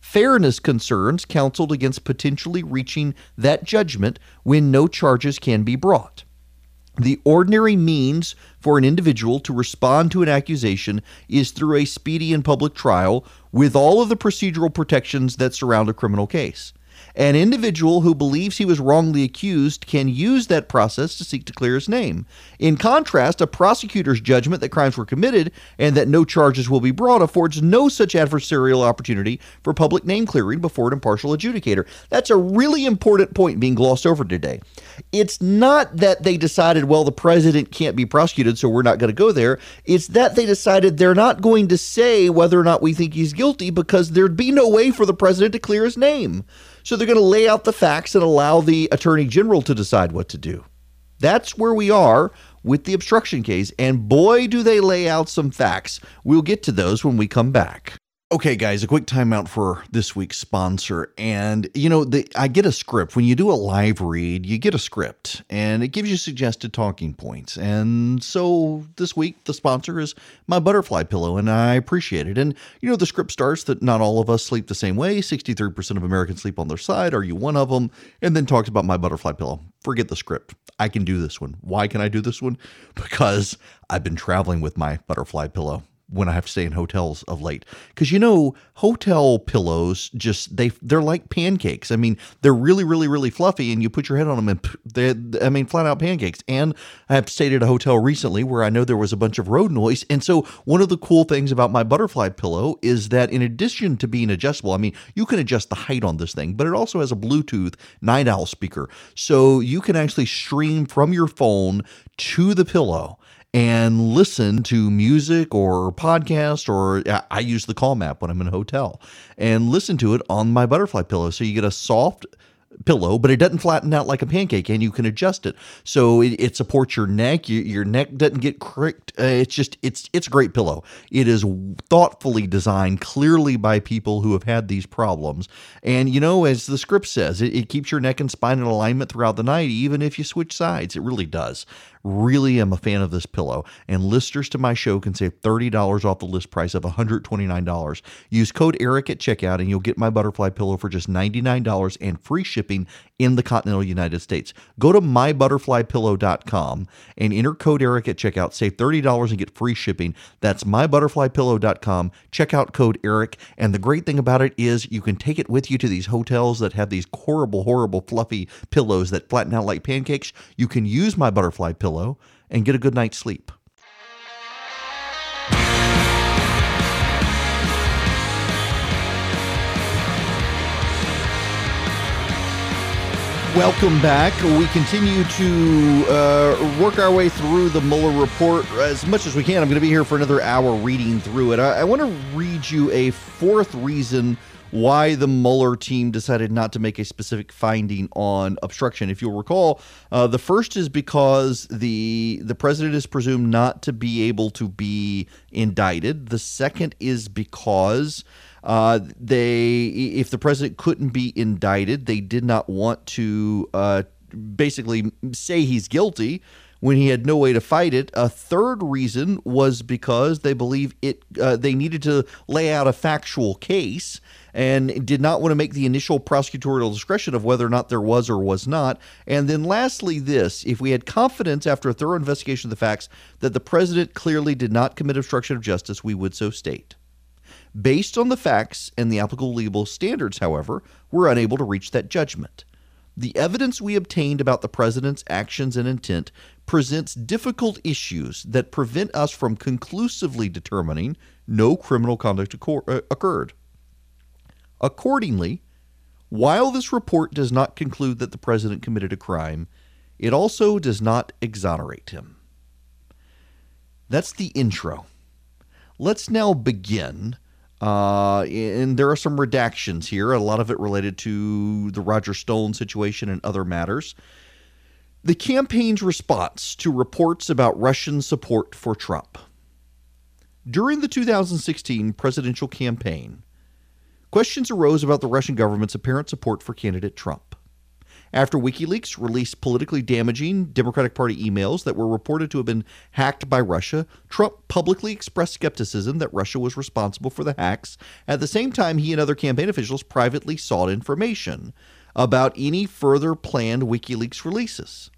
Fairness concerns counseled against potentially reaching that judgment when no charges can be brought. The ordinary means for an individual to respond to an accusation is through a speedy and public trial with all of the procedural protections that surround a criminal case. An individual who believes he was wrongly accused can use that process to seek to clear his name. In contrast, a prosecutor's judgment that crimes were committed and that no charges will be brought affords no such adversarial opportunity for public name clearing before an impartial adjudicator. That's a really important point being glossed over today. It's not that they decided, well, the president can't be prosecuted, so we're not going to go there. It's that they decided they're not going to say whether or not we think he's guilty because there'd be no way for the president to clear his name. So they're going to lay out the facts and allow the attorney general to decide what to do. That's where we are with the obstruction case. And boy, do they lay out some facts. We'll get to those when we come back. Okay, guys, a quick timeout for this week's sponsor. And, you know, the, I get a script. When you do a live read, you get a script and it gives you suggested talking points. And so this week, the sponsor is my butterfly pillow, and I appreciate it. And, you know, the script starts that not all of us sleep the same way. 63% of Americans sleep on their side. Are you one of them? And then talks about my butterfly pillow. Forget the script. I can do this one. Why can I do this one? Because I've been traveling with my butterfly pillow when I have to stay in hotels of late. Because you know, hotel pillows just they they're like pancakes. I mean, they're really, really, really fluffy, and you put your head on them, and they I mean, flat out pancakes. And I have stayed at a hotel recently where I know there was a bunch of road noise, and so one of the cool things about my butterfly pillow is that in addition to being adjustable, I mean, you can adjust the height on this thing, but it also has a Bluetooth night owl speaker, so you can actually stream from your phone to the pillow and listen to music or podcast or I use the Calm app when I'm in a hotel and listen to it on my butterfly pillow. So you get a soft pillow, but it doesn't flatten out like a pancake, and you can adjust it so it, it supports your neck. Your, your, neck doesn't get cricked. Uh, it's just it's it's a great pillow. It is thoughtfully designed, clearly by people who have had these problems. And you know, as the script says, it, it keeps your neck and spine in alignment throughout the night, even if you switch sides. It really does. Really am a fan of this pillow, and listeners to my show can save $30 off the list price of $129. Use code ERIC at checkout, and you'll get my butterfly pillow for just $99 and free shipping in the continental United States. Go to mybutterflypillow.com and enter code ERIC at checkout. Save $30 and get free shipping. That's mybutterflypillow.com. Check out code ERIC. And the great thing about it is you can take it with you to these hotels that have these horrible, horrible, fluffy pillows that flatten out like pancakes. You can use my butterfly pillow and get a good night's sleep. Welcome back. We continue to uh, work our way through the Mueller report as much as we can. I'm going to be here for another hour reading through it. I, I want to read you a fourth reason why the Mueller team decided not to make a specific finding on obstruction. If you'll recall, uh, the first is because the the president is presumed not to be able to be indicted. The second is because uh, they, if the president couldn't be indicted, they did not want to uh, basically say he's guilty when he had no way to fight it. A third reason was because they believe it. Uh, they needed to lay out a factual case and did not want to make the initial prosecutorial discretion of whether or not there was or was not. And then lastly, this if we had confidence after a thorough investigation of the facts that the president clearly did not commit obstruction of justice, we would so state. Based on the facts and the applicable legal standards, however, we're unable to reach that judgment. The evidence we obtained about the president's actions and intent presents difficult issues that prevent us from conclusively determining no criminal conduct uh, occurred. Accordingly, while this report does not conclude that the president committed a crime, it also does not exonerate him. That's the intro. Let's now begin uh, and there are some redactions here, a lot of it related to the Roger Stone situation and other matters. The campaign's response to reports about Russian support for Trump. During the 2016 presidential campaign, questions arose about the Russian government's apparent support for candidate Trump after WikiLeaks released politically damaging Democratic Party emails that were reported to have been hacked by Russia, Trump publicly expressed skepticism that Russia was responsible for the hacks. At the same time, he and other campaign officials privately sought information about any further planned WikiLeaks releases.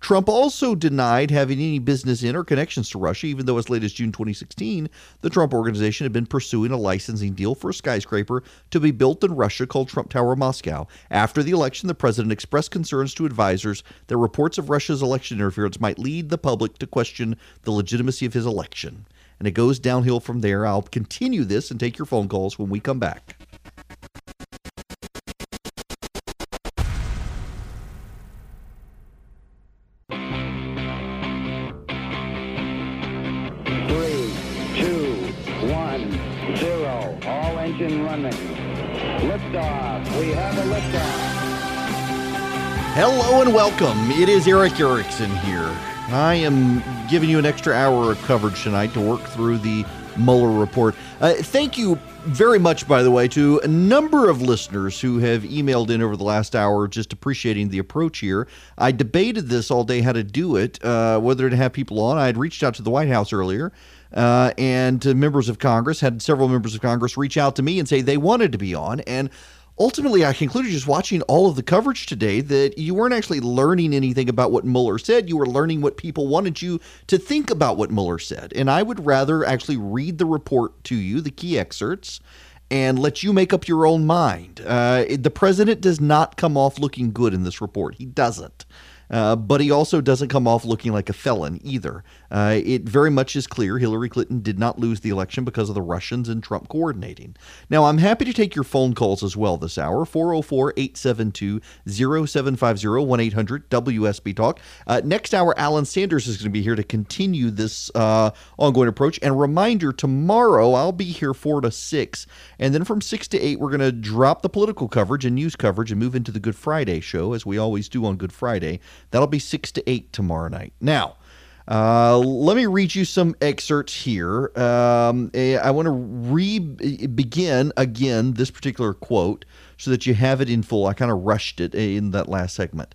Trump also denied having any business in or connections to Russia, even though as late as June 2016, the Trump organization had been pursuing a licensing deal for a skyscraper to be built in Russia called Trump Tower Moscow. After the election, the president expressed concerns to advisors that reports of Russia's election interference might lead the public to question the legitimacy of his election. And it goes downhill from there. I'll continue this and take your phone calls when we come back. And welcome. It is Erick Erickson here. I am giving you an extra hour of coverage tonight to work through the Mueller report. Uh, thank you very much, by the way, to a number of listeners who have emailed in over the last hour just appreciating the approach here. I debated this all day how to do it, uh, whether to have people on. I had reached out to the White House earlier. Uh, and members of Congress had several members of Congress reach out to me and say they wanted to be on. And ultimately, I concluded just watching all of the coverage today that you weren't actually learning anything about what Mueller said. You were learning what people wanted you to think about what Mueller said. And I would rather actually read the report to you, the key excerpts, and let you make up your own mind. Uh, the president does not come off looking good in this report. He doesn't. Uh, but he also doesn't come off looking like a felon either. Uh, it very much is clear Hillary Clinton did not lose the election because of the Russians and Trump coordinating. Now, I'm happy to take your phone calls as well this hour 404 872 0750 1 800 WSB Talk. Uh, next hour, Alan Sanders is going to be here to continue this uh, ongoing approach. And reminder tomorrow, I'll be here 4 to 6. And then from 6 to 8, we're going to drop the political coverage and news coverage and move into the Good Friday show, as we always do on Good Friday. That'll be 6 to 8 tomorrow night. Now, uh, let me read you some excerpts here. Um, eh, I want to re begin again this particular quote so that you have it in full. I kind of rushed it in that last segment.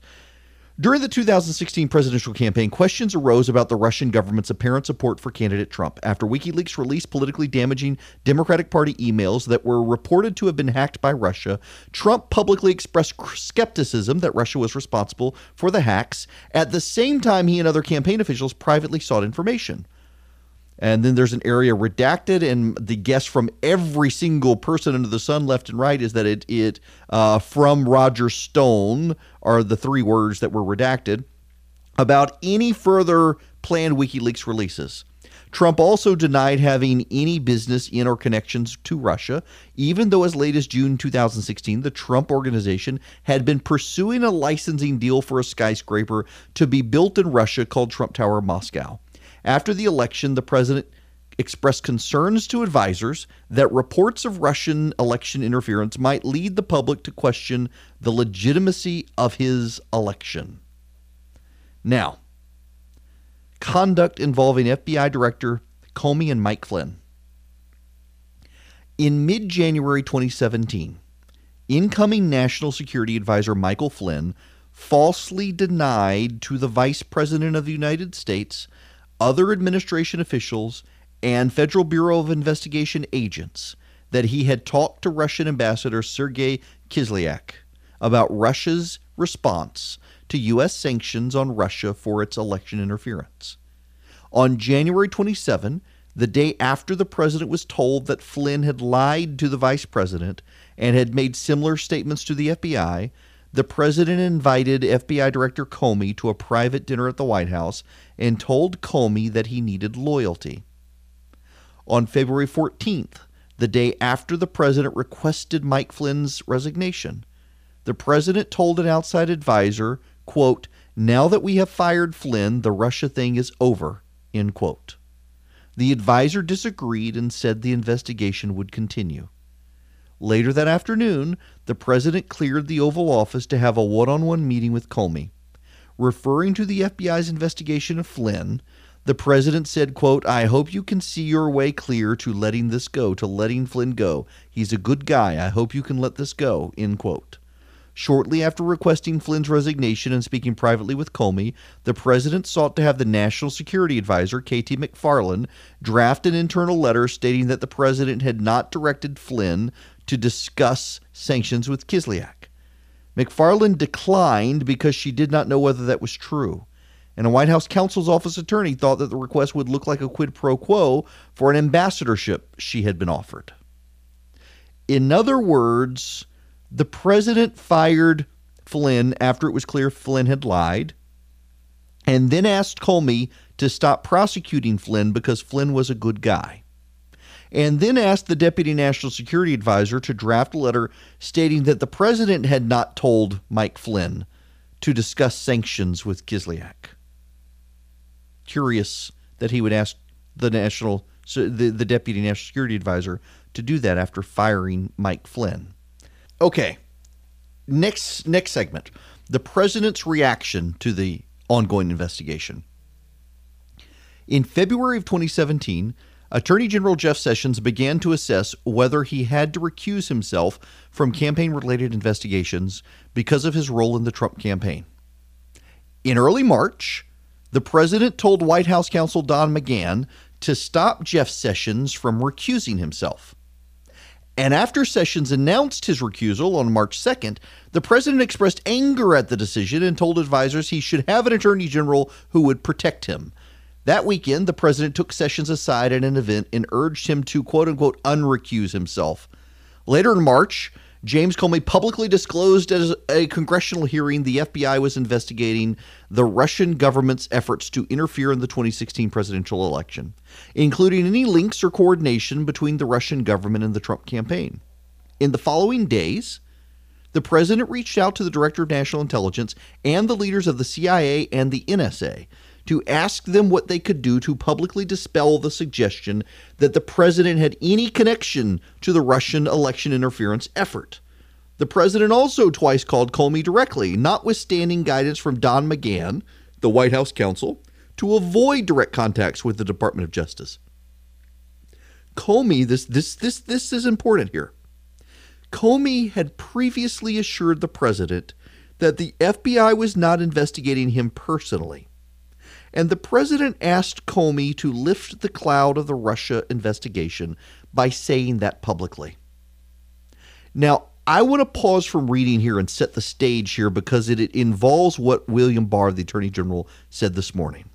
During the 2016 presidential campaign, questions arose about the Russian government's apparent support for candidate Trump after WikiLeaks released politically damaging Democratic Party emails that were reported to have been hacked by Russia. Trump publicly expressed skepticism that Russia was responsible for the hacks. At the same time, he and other campaign officials privately sought information. And then there's an area redacted, and the guess from every single person under the sun, left and right, is that it it uh, from Roger Stone are the three words that were redacted about any further planned WikiLeaks releases. Trump also denied having any business in or connections to Russia, even though as late as June 2016, the Trump organization had been pursuing a licensing deal for a skyscraper to be built in Russia called Trump Tower Moscow. After the election, the president expressed concerns to advisors that reports of Russian election interference might lead the public to question the legitimacy of his election. Now, conduct involving FBI Director Comey and Mike Flynn. In mid January 2017, incoming National Security Advisor Michael Flynn falsely denied to the Vice President of the United States other administration officials, and Federal Bureau of Investigation agents that he had talked to Russian Ambassador Sergei Kislyak about Russia's response to U.S. sanctions on Russia for its election interference. On January 27, the day after the president was told that Flynn had lied to the vice president and had made similar statements to the FBI, the president invited FBI Director Comey to a private dinner at the White House and told Comey that he needed loyalty. On February 14th, the day after the president requested Mike Flynn's resignation, the president told an outside advisor, quote, now that we have fired Flynn, the Russia thing is over, end quote. The advisor disagreed and said the investigation would continue. Later that afternoon, the president cleared the Oval Office to have a one on one meeting with Comey. Referring to the FBI's investigation of Flynn, the president said, quote, I hope you can see your way clear to letting this go, to letting Flynn go. He's a good guy. I hope you can let this go, end quote. Shortly after requesting Flynn's resignation and speaking privately with Comey, the president sought to have the National Security Advisor, KT McFarland, draft an internal letter stating that the president had not directed Flynn to discuss sanctions with Kislyak. McFarland declined because she did not know whether that was true. And a White House counsel's office attorney thought that the request would look like a quid pro quo for an ambassadorship she had been offered. In other words, the president fired Flynn after it was clear Flynn had lied, and then asked Comey to stop prosecuting Flynn because Flynn was a good guy and then asked the deputy national security advisor to draft a letter stating that the president had not told Mike Flynn to discuss sanctions with Kislyak. Curious that he would ask the national so the, the deputy national security advisor to do that after firing Mike Flynn. Okay. Next next segment. The president's reaction to the ongoing investigation. In February of 2017, Attorney General Jeff Sessions began to assess whether he had to recuse himself from campaign related investigations because of his role in the Trump campaign. In early March, the president told White House counsel Don McGahn to stop Jeff Sessions from recusing himself. And after Sessions announced his recusal on March 2nd, the president expressed anger at the decision and told advisors he should have an attorney general who would protect him. That weekend, the president took Sessions aside at an event and urged him to quote unquote unrecuse himself. Later in March, James Comey publicly disclosed at a congressional hearing the FBI was investigating the Russian government's efforts to interfere in the 2016 presidential election, including any links or coordination between the Russian government and the Trump campaign. In the following days, the president reached out to the director of national intelligence and the leaders of the CIA and the NSA to ask them what they could do to publicly dispel the suggestion that the president had any connection to the Russian election interference effort. The president also twice called Comey directly, notwithstanding guidance from Don McGahn, the White House counsel, to avoid direct contacts with the Department of Justice. Comey, this this this this is important here. Comey had previously assured the president that the FBI was not investigating him personally. And the president asked Comey to lift the cloud of the Russia investigation by saying that publicly. Now, I want to pause from reading here and set the stage here because it, involves what William Barr, the Attorney General, said this morning.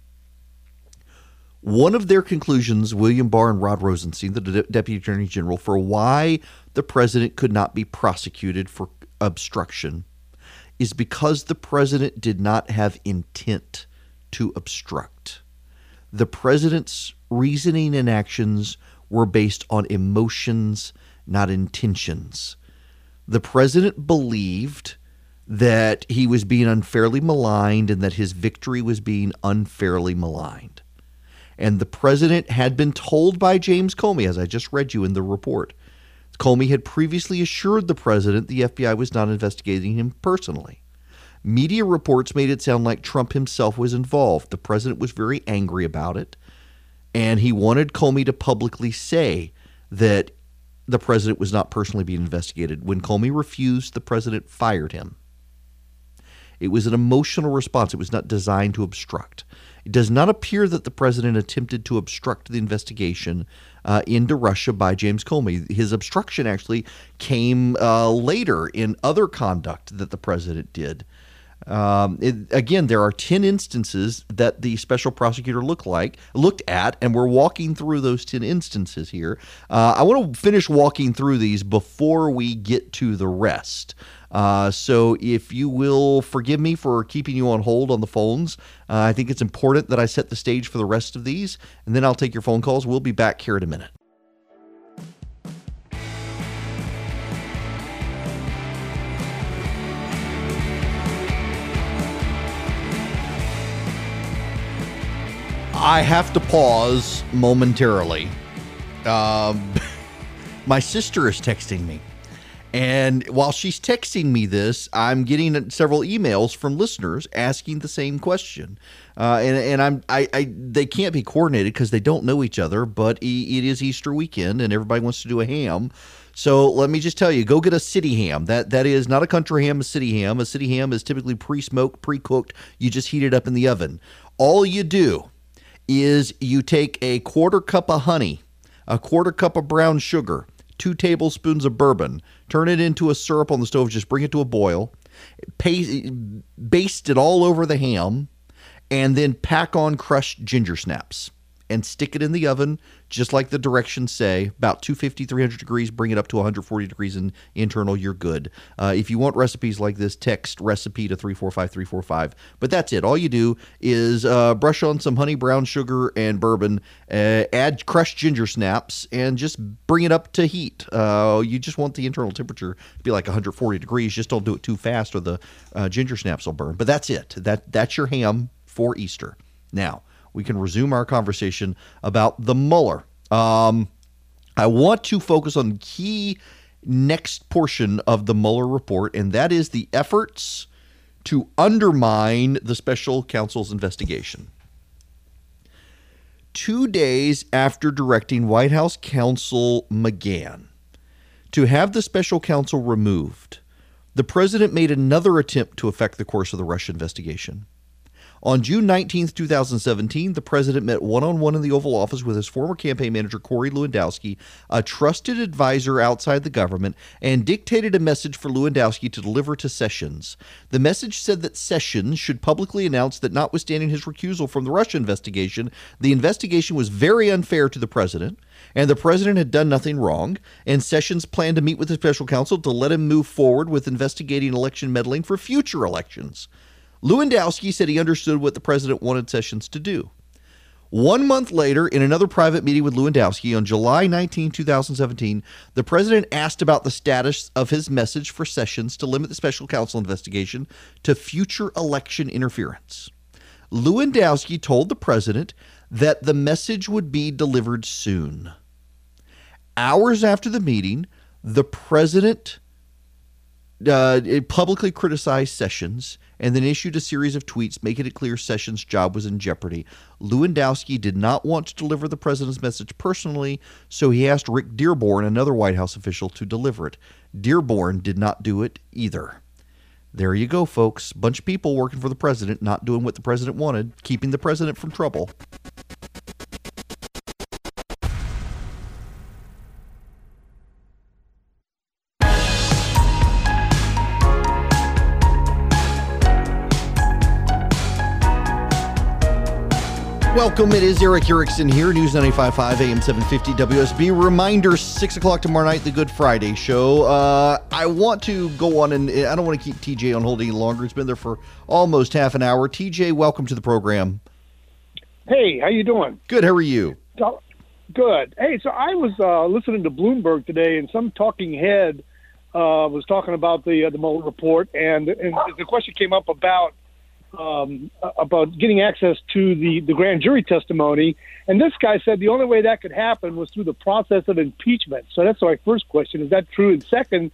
One of their conclusions, William Barr and Rod Rosenstein, the De- Deputy Attorney General, for why the president could not be prosecuted for obstruction is because the president did not have intent to obstruct. The president's reasoning and actions were based on emotions, not intentions. The president believed that he was being unfairly maligned and that his victory was being unfairly maligned. And the president had been told by James Comey, as I just read you in the report. Comey had previously assured the president the FBI was not investigating him personally. Media reports made it sound like Trump himself was involved. The president was very angry about it, and he wanted Comey to publicly say that the president was not personally being investigated. When Comey refused, the president fired him. It was an emotional response. It was not designed to obstruct. It does not appear that the president attempted to obstruct the investigation uh, into Russia by James Comey. His obstruction actually came uh, later in other conduct that the president did. Um, it, again, there are 10 instances that the special prosecutor looked like looked at, and we're walking through those 10 instances here. Uh, I want to finish walking through these before we get to the rest. Uh, so, if you will forgive me for keeping you on hold on the phones, uh, I think it's important that I set the stage for the rest of these, and then I'll take your phone calls. We'll be back here in a minute. I have to pause momentarily. Um, my sister is texting me. And while she's texting me this, I'm getting several emails from listeners asking the same question. Uh, and and I'm I, I they can't be coordinated because they don't know each other. But it is Easter weekend and everybody wants to do a ham. So let me just tell you, go get a city ham. That that is not a country ham, a city ham. A city ham is typically pre-smoked, pre-cooked. You just heat it up in the oven. All you do is you take a quarter cup of honey, a quarter cup of brown sugar, two tablespoons of bourbon, turn it into a syrup on the stove, just bring it to a boil, paste, baste it all over the ham, and then pack on crushed ginger snaps and stick it in the oven just like the directions say. About 250 300 degrees bring it up to 140 degrees in internal you're good. Uh, if you want recipes like this text recipe to 345345 but that's it. All you do is uh, brush on some honey brown sugar and bourbon uh, add crushed ginger snaps and just bring it up to heat. Uh, you just want the internal temperature to be like 140 degrees. Just don't do it too fast or the uh, ginger snaps will burn. But that's it. That that's your ham for easter. Now we can resume our conversation about the Mueller. Um, I want to focus on key next portion of the Mueller report, and that is the efforts to undermine the special counsel's investigation. Two days after directing White House counsel McGahn to have the special counsel removed, the president made another attempt to affect the course of the Russia investigation. On June 19, 2017, the president met one on one in the Oval Office with his former campaign manager, Corey Lewandowski, a trusted advisor outside the government, and dictated a message for Lewandowski to deliver to Sessions. The message said that Sessions should publicly announce that, notwithstanding his recusal from the Russia investigation, the investigation was very unfair to the president and the president had done nothing wrong, and Sessions planned to meet with the special counsel to let him move forward with investigating election meddling for future elections. Lewandowski said he understood what the president wanted Sessions to do. One month later, in another private meeting with Lewandowski on July 19, 2017, the president asked about the status of his message for Sessions to limit the special counsel investigation to future election interference. Lewandowski told the president that the message would be delivered soon. Hours after the meeting, the president uh, publicly criticized Sessions and then issued a series of tweets making it clear Sessions' job was in jeopardy. Lewandowski did not want to deliver the president's message personally, so he asked Rick Dearborn, another White House official, to deliver it. Dearborn did not do it either. There you go, folks. Bunch of people working for the president, not doing what the president wanted, keeping the president from trouble. Welcome. It is Erick Erickson here, News 95.5 AM 750 WSB. Reminder 6 o'clock tomorrow night, the Good Friday show. Uh, I want to go on and I don't want to keep TJ on hold any longer. It's been there for almost half an hour. TJ, welcome to the program. Hey, how you doing? Good. How are you? Good. Hey, so I was uh, listening to Bloomberg today, and some talking head uh, was talking about the uh, the Mueller report, and and the question came up about um, about getting access to the, the grand jury testimony. And this guy said the only way that could happen was through the process of impeachment. So that's my first question. Is that true? And second,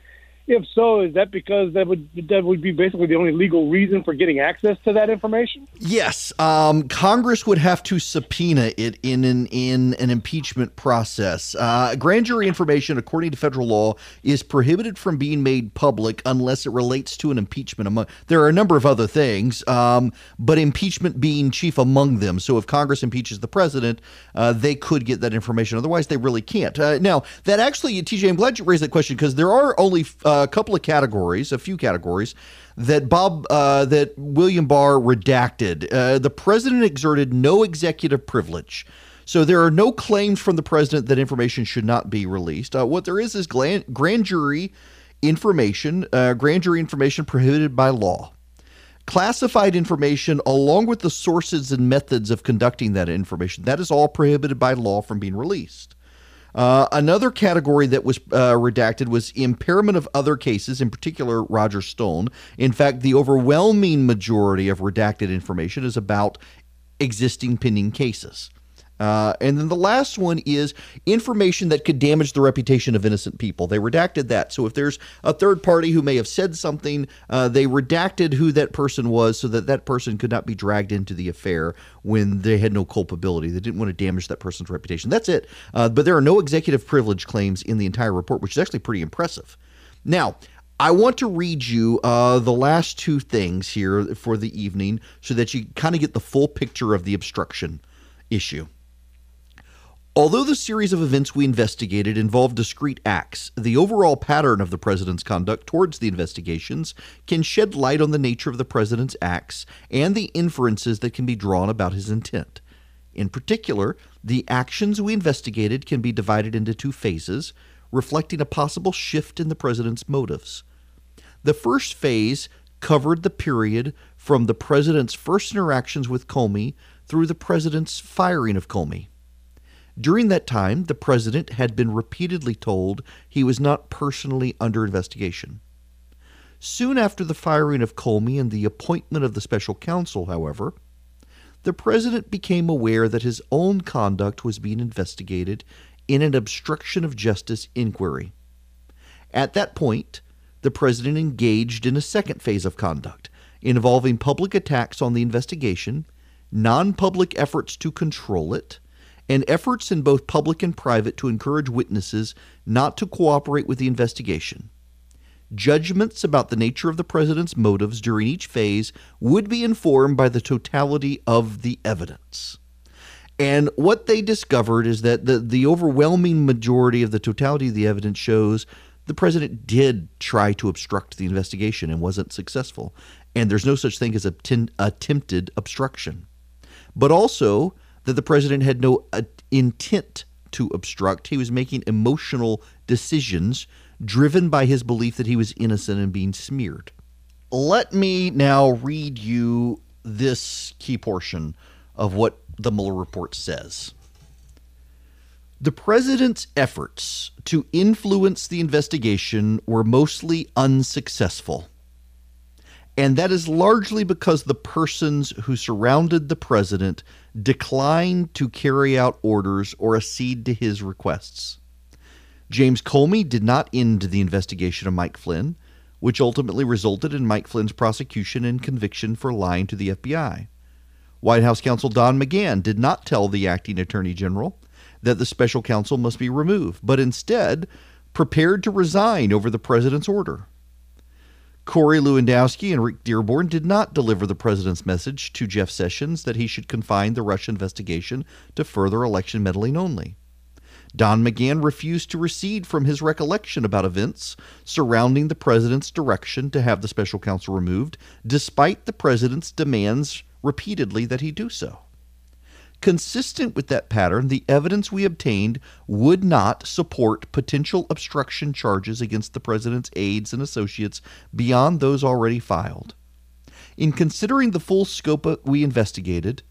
if so, is that because that would that would be basically the only legal reason for getting access to that information? Yes, um, Congress would have to subpoena it in an in an impeachment process. Uh, grand jury information, according to federal law, is prohibited from being made public unless it relates to an impeachment. Among there are a number of other things, um, but impeachment being chief among them. So if Congress impeaches the president, uh, they could get that information. Otherwise, they really can't. Uh, now that actually, TJ, I'm glad you raised that question because there are only uh, a couple of categories, a few categories that Bob uh, that William Barr redacted. Uh, the president exerted no executive privilege. So there are no claims from the president that information should not be released. Uh, what there is is grand, grand jury information, uh, grand jury information prohibited by law. Classified information, along with the sources and methods of conducting that information, that is all prohibited by law from being released. Uh, another category that was uh, redacted was impairment of other cases, in particular Roger Stone. In fact, the overwhelming majority of redacted information is about existing pending cases. Uh, and then the last one is information that could damage the reputation of innocent people. They redacted that. So if there's a third party who may have said something, uh, they redacted who that person was so that that person could not be dragged into the affair when they had no culpability. They didn't want to damage that person's reputation. That's it. Uh, but there are no executive privilege claims in the entire report, which is actually pretty impressive. Now, I want to read you uh, the last two things here for the evening so that you kind of get the full picture of the obstruction issue. Although the series of events we investigated involved discrete acts, the overall pattern of the president's conduct towards the investigations can shed light on the nature of the president's acts and the inferences that can be drawn about his intent. In particular, the actions we investigated can be divided into two phases, reflecting a possible shift in the president's motives. The first phase covered the period from the president's first interactions with Comey through the president's firing of Comey. During that time, the president had been repeatedly told he was not personally under investigation. Soon after the firing of Comey and the appointment of the special counsel, however, the president became aware that his own conduct was being investigated in an obstruction of justice inquiry. At that point, the president engaged in a second phase of conduct involving public attacks on the investigation, non public efforts to control it, and efforts in both public and private to encourage witnesses not to cooperate with the investigation. Judgments about the nature of the president's motives during each phase would be informed by the totality of the evidence. And what they discovered is that the, the overwhelming majority of the totality of the evidence shows the president did try to obstruct the investigation and wasn't successful. And there's no such thing as attempted obstruction. But also, that the president had no uh, intent to obstruct. He was making emotional decisions driven by his belief that he was innocent and being smeared. Let me now read you this key portion of what the Mueller report says. The president's efforts to influence the investigation were mostly unsuccessful. And that is largely because the persons who surrounded the president declined to carry out orders or accede to his requests. James Comey did not end the investigation of Mike Flynn, which ultimately resulted in Mike Flynn's prosecution and conviction for lying to the FBI. White House counsel Don McGahn did not tell the acting attorney general that the special counsel must be removed, but instead prepared to resign over the president's order. Corey Lewandowski and Rick Dearborn did not deliver the president's message to Jeff Sessions that he should confine the Russia investigation to further election meddling only. Don McGahn refused to recede from his recollection about events surrounding the president's direction to have the special counsel removed, despite the president's demands repeatedly that he do so. Consistent with that pattern, the evidence we obtained would not support potential obstruction charges against the president's aides and associates beyond those already filed. In considering the full scope we investigated,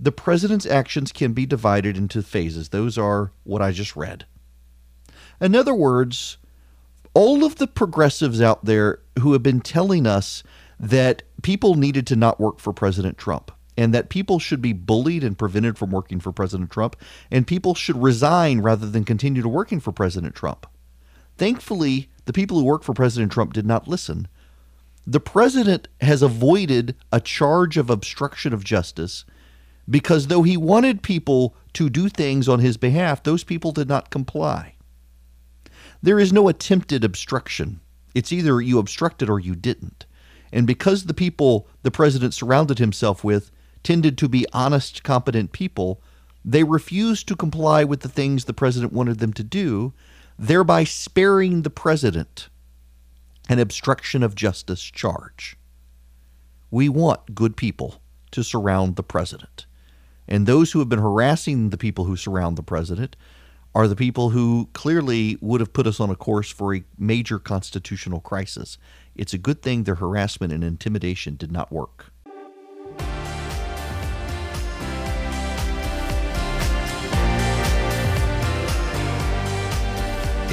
the president's actions can be divided into phases. Those are what I just read. In other words, all of the progressives out there who have been telling us that people needed to not work for President Trump and that people should be bullied and prevented from working for President Trump and people should resign rather than continue to working for President Trump. Thankfully, the people who work for President Trump did not listen. The president has avoided a charge of obstruction of justice because though he wanted people to do things on his behalf, those people did not comply. There is no attempted obstruction. It's either you obstructed or you didn't. And because the people the president surrounded himself with tended to be honest, competent people, they refused to comply with the things the president wanted them to do, thereby sparing the president an obstruction of justice charge. We want good people to surround the president. And those who have been harassing the people who surround the president are the people who clearly would have put us on a course for a major constitutional crisis. It's a good thing their harassment and intimidation did not work.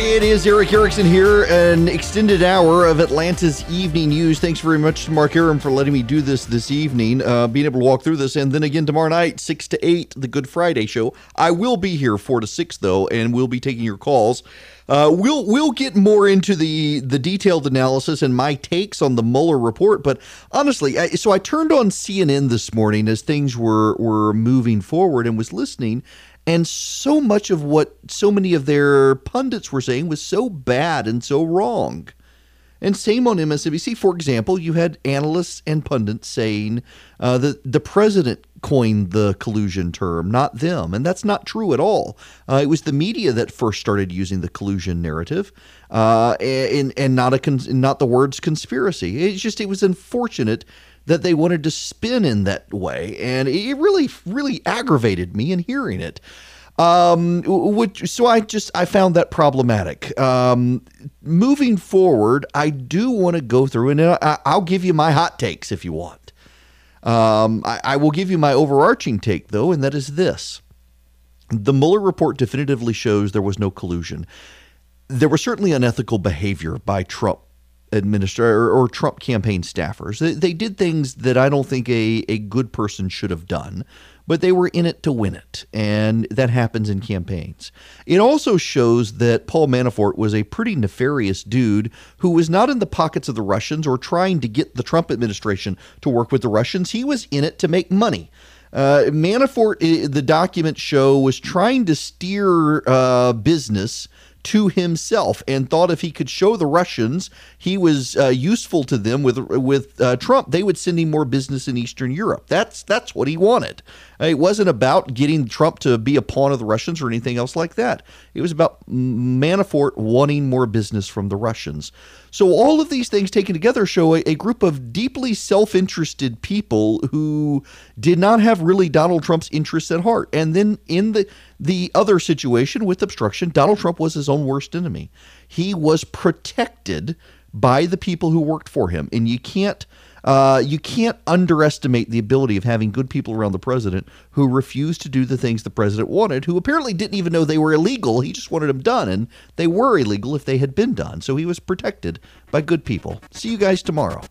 It is Erick Erickson here, an extended hour of Atlanta's evening news. Thanks very much to Mark Arum for letting me do this this evening, uh, being able to walk through this. And then again tomorrow night, 6 to 8, the Good Friday show. I will be here 4 to 6, though, and we'll be taking your calls. Uh, we'll we'll get more into the the detailed analysis and my takes on the Mueller report. But honestly, I, so I turned on CNN this morning as things were were moving forward and was listening, and so much of what so many of their pundits were saying was so bad and so wrong. And same on MSNBC. For example, you had analysts and pundits saying uh, that the president coined the collusion term, not them. And that's not true at all. Uh, it was the media that first started using the collusion narrative uh, and, and not, a not the words conspiracy. It's just, it was unfortunate that they wanted to spin in that way, and it really, really aggravated me in hearing it. Um, which so I just I found that problematic. Um, moving forward, I do want to go through, and I, will give you my hot takes if you want. Um, I, I will give you my overarching take though, and that is this: the Mueller report definitively shows there was no collusion. There was certainly unethical behavior by Trump administrator or, Trump campaign staffers. They, they, did things that I don't think a, a good person should have done, but they were in it to win it. And that happens in campaigns. It also shows that Paul Manafort was a pretty nefarious dude who was not in the pockets of the Russians or trying to get the Trump administration to work with the Russians. He was in it to make money. Uh, Manafort, the documents show, was trying to steer uh, business to himself and thought if he could show the Russians he was uh, useful to them with with uh, Trump, they would send him more business in Eastern Europe. That's that's what he wanted. It wasn't about getting Trump to be a pawn of the Russians or anything else like that. It was about Manafort wanting more business from the Russians. So all of these things taken together show a, a group of deeply self-interested people who did not have really Donald Trump's interests at heart. And then in the the other situation with obstruction, Donald Trump was his own worst enemy. He was protected by the people who worked for him, and you can't uh, you can't underestimate the ability of having good people around the president who refused to do the things the president wanted, who apparently didn't even know they were illegal. He just wanted them done, and they were illegal if they had been done. So he was protected by good people. See you guys tomorrow.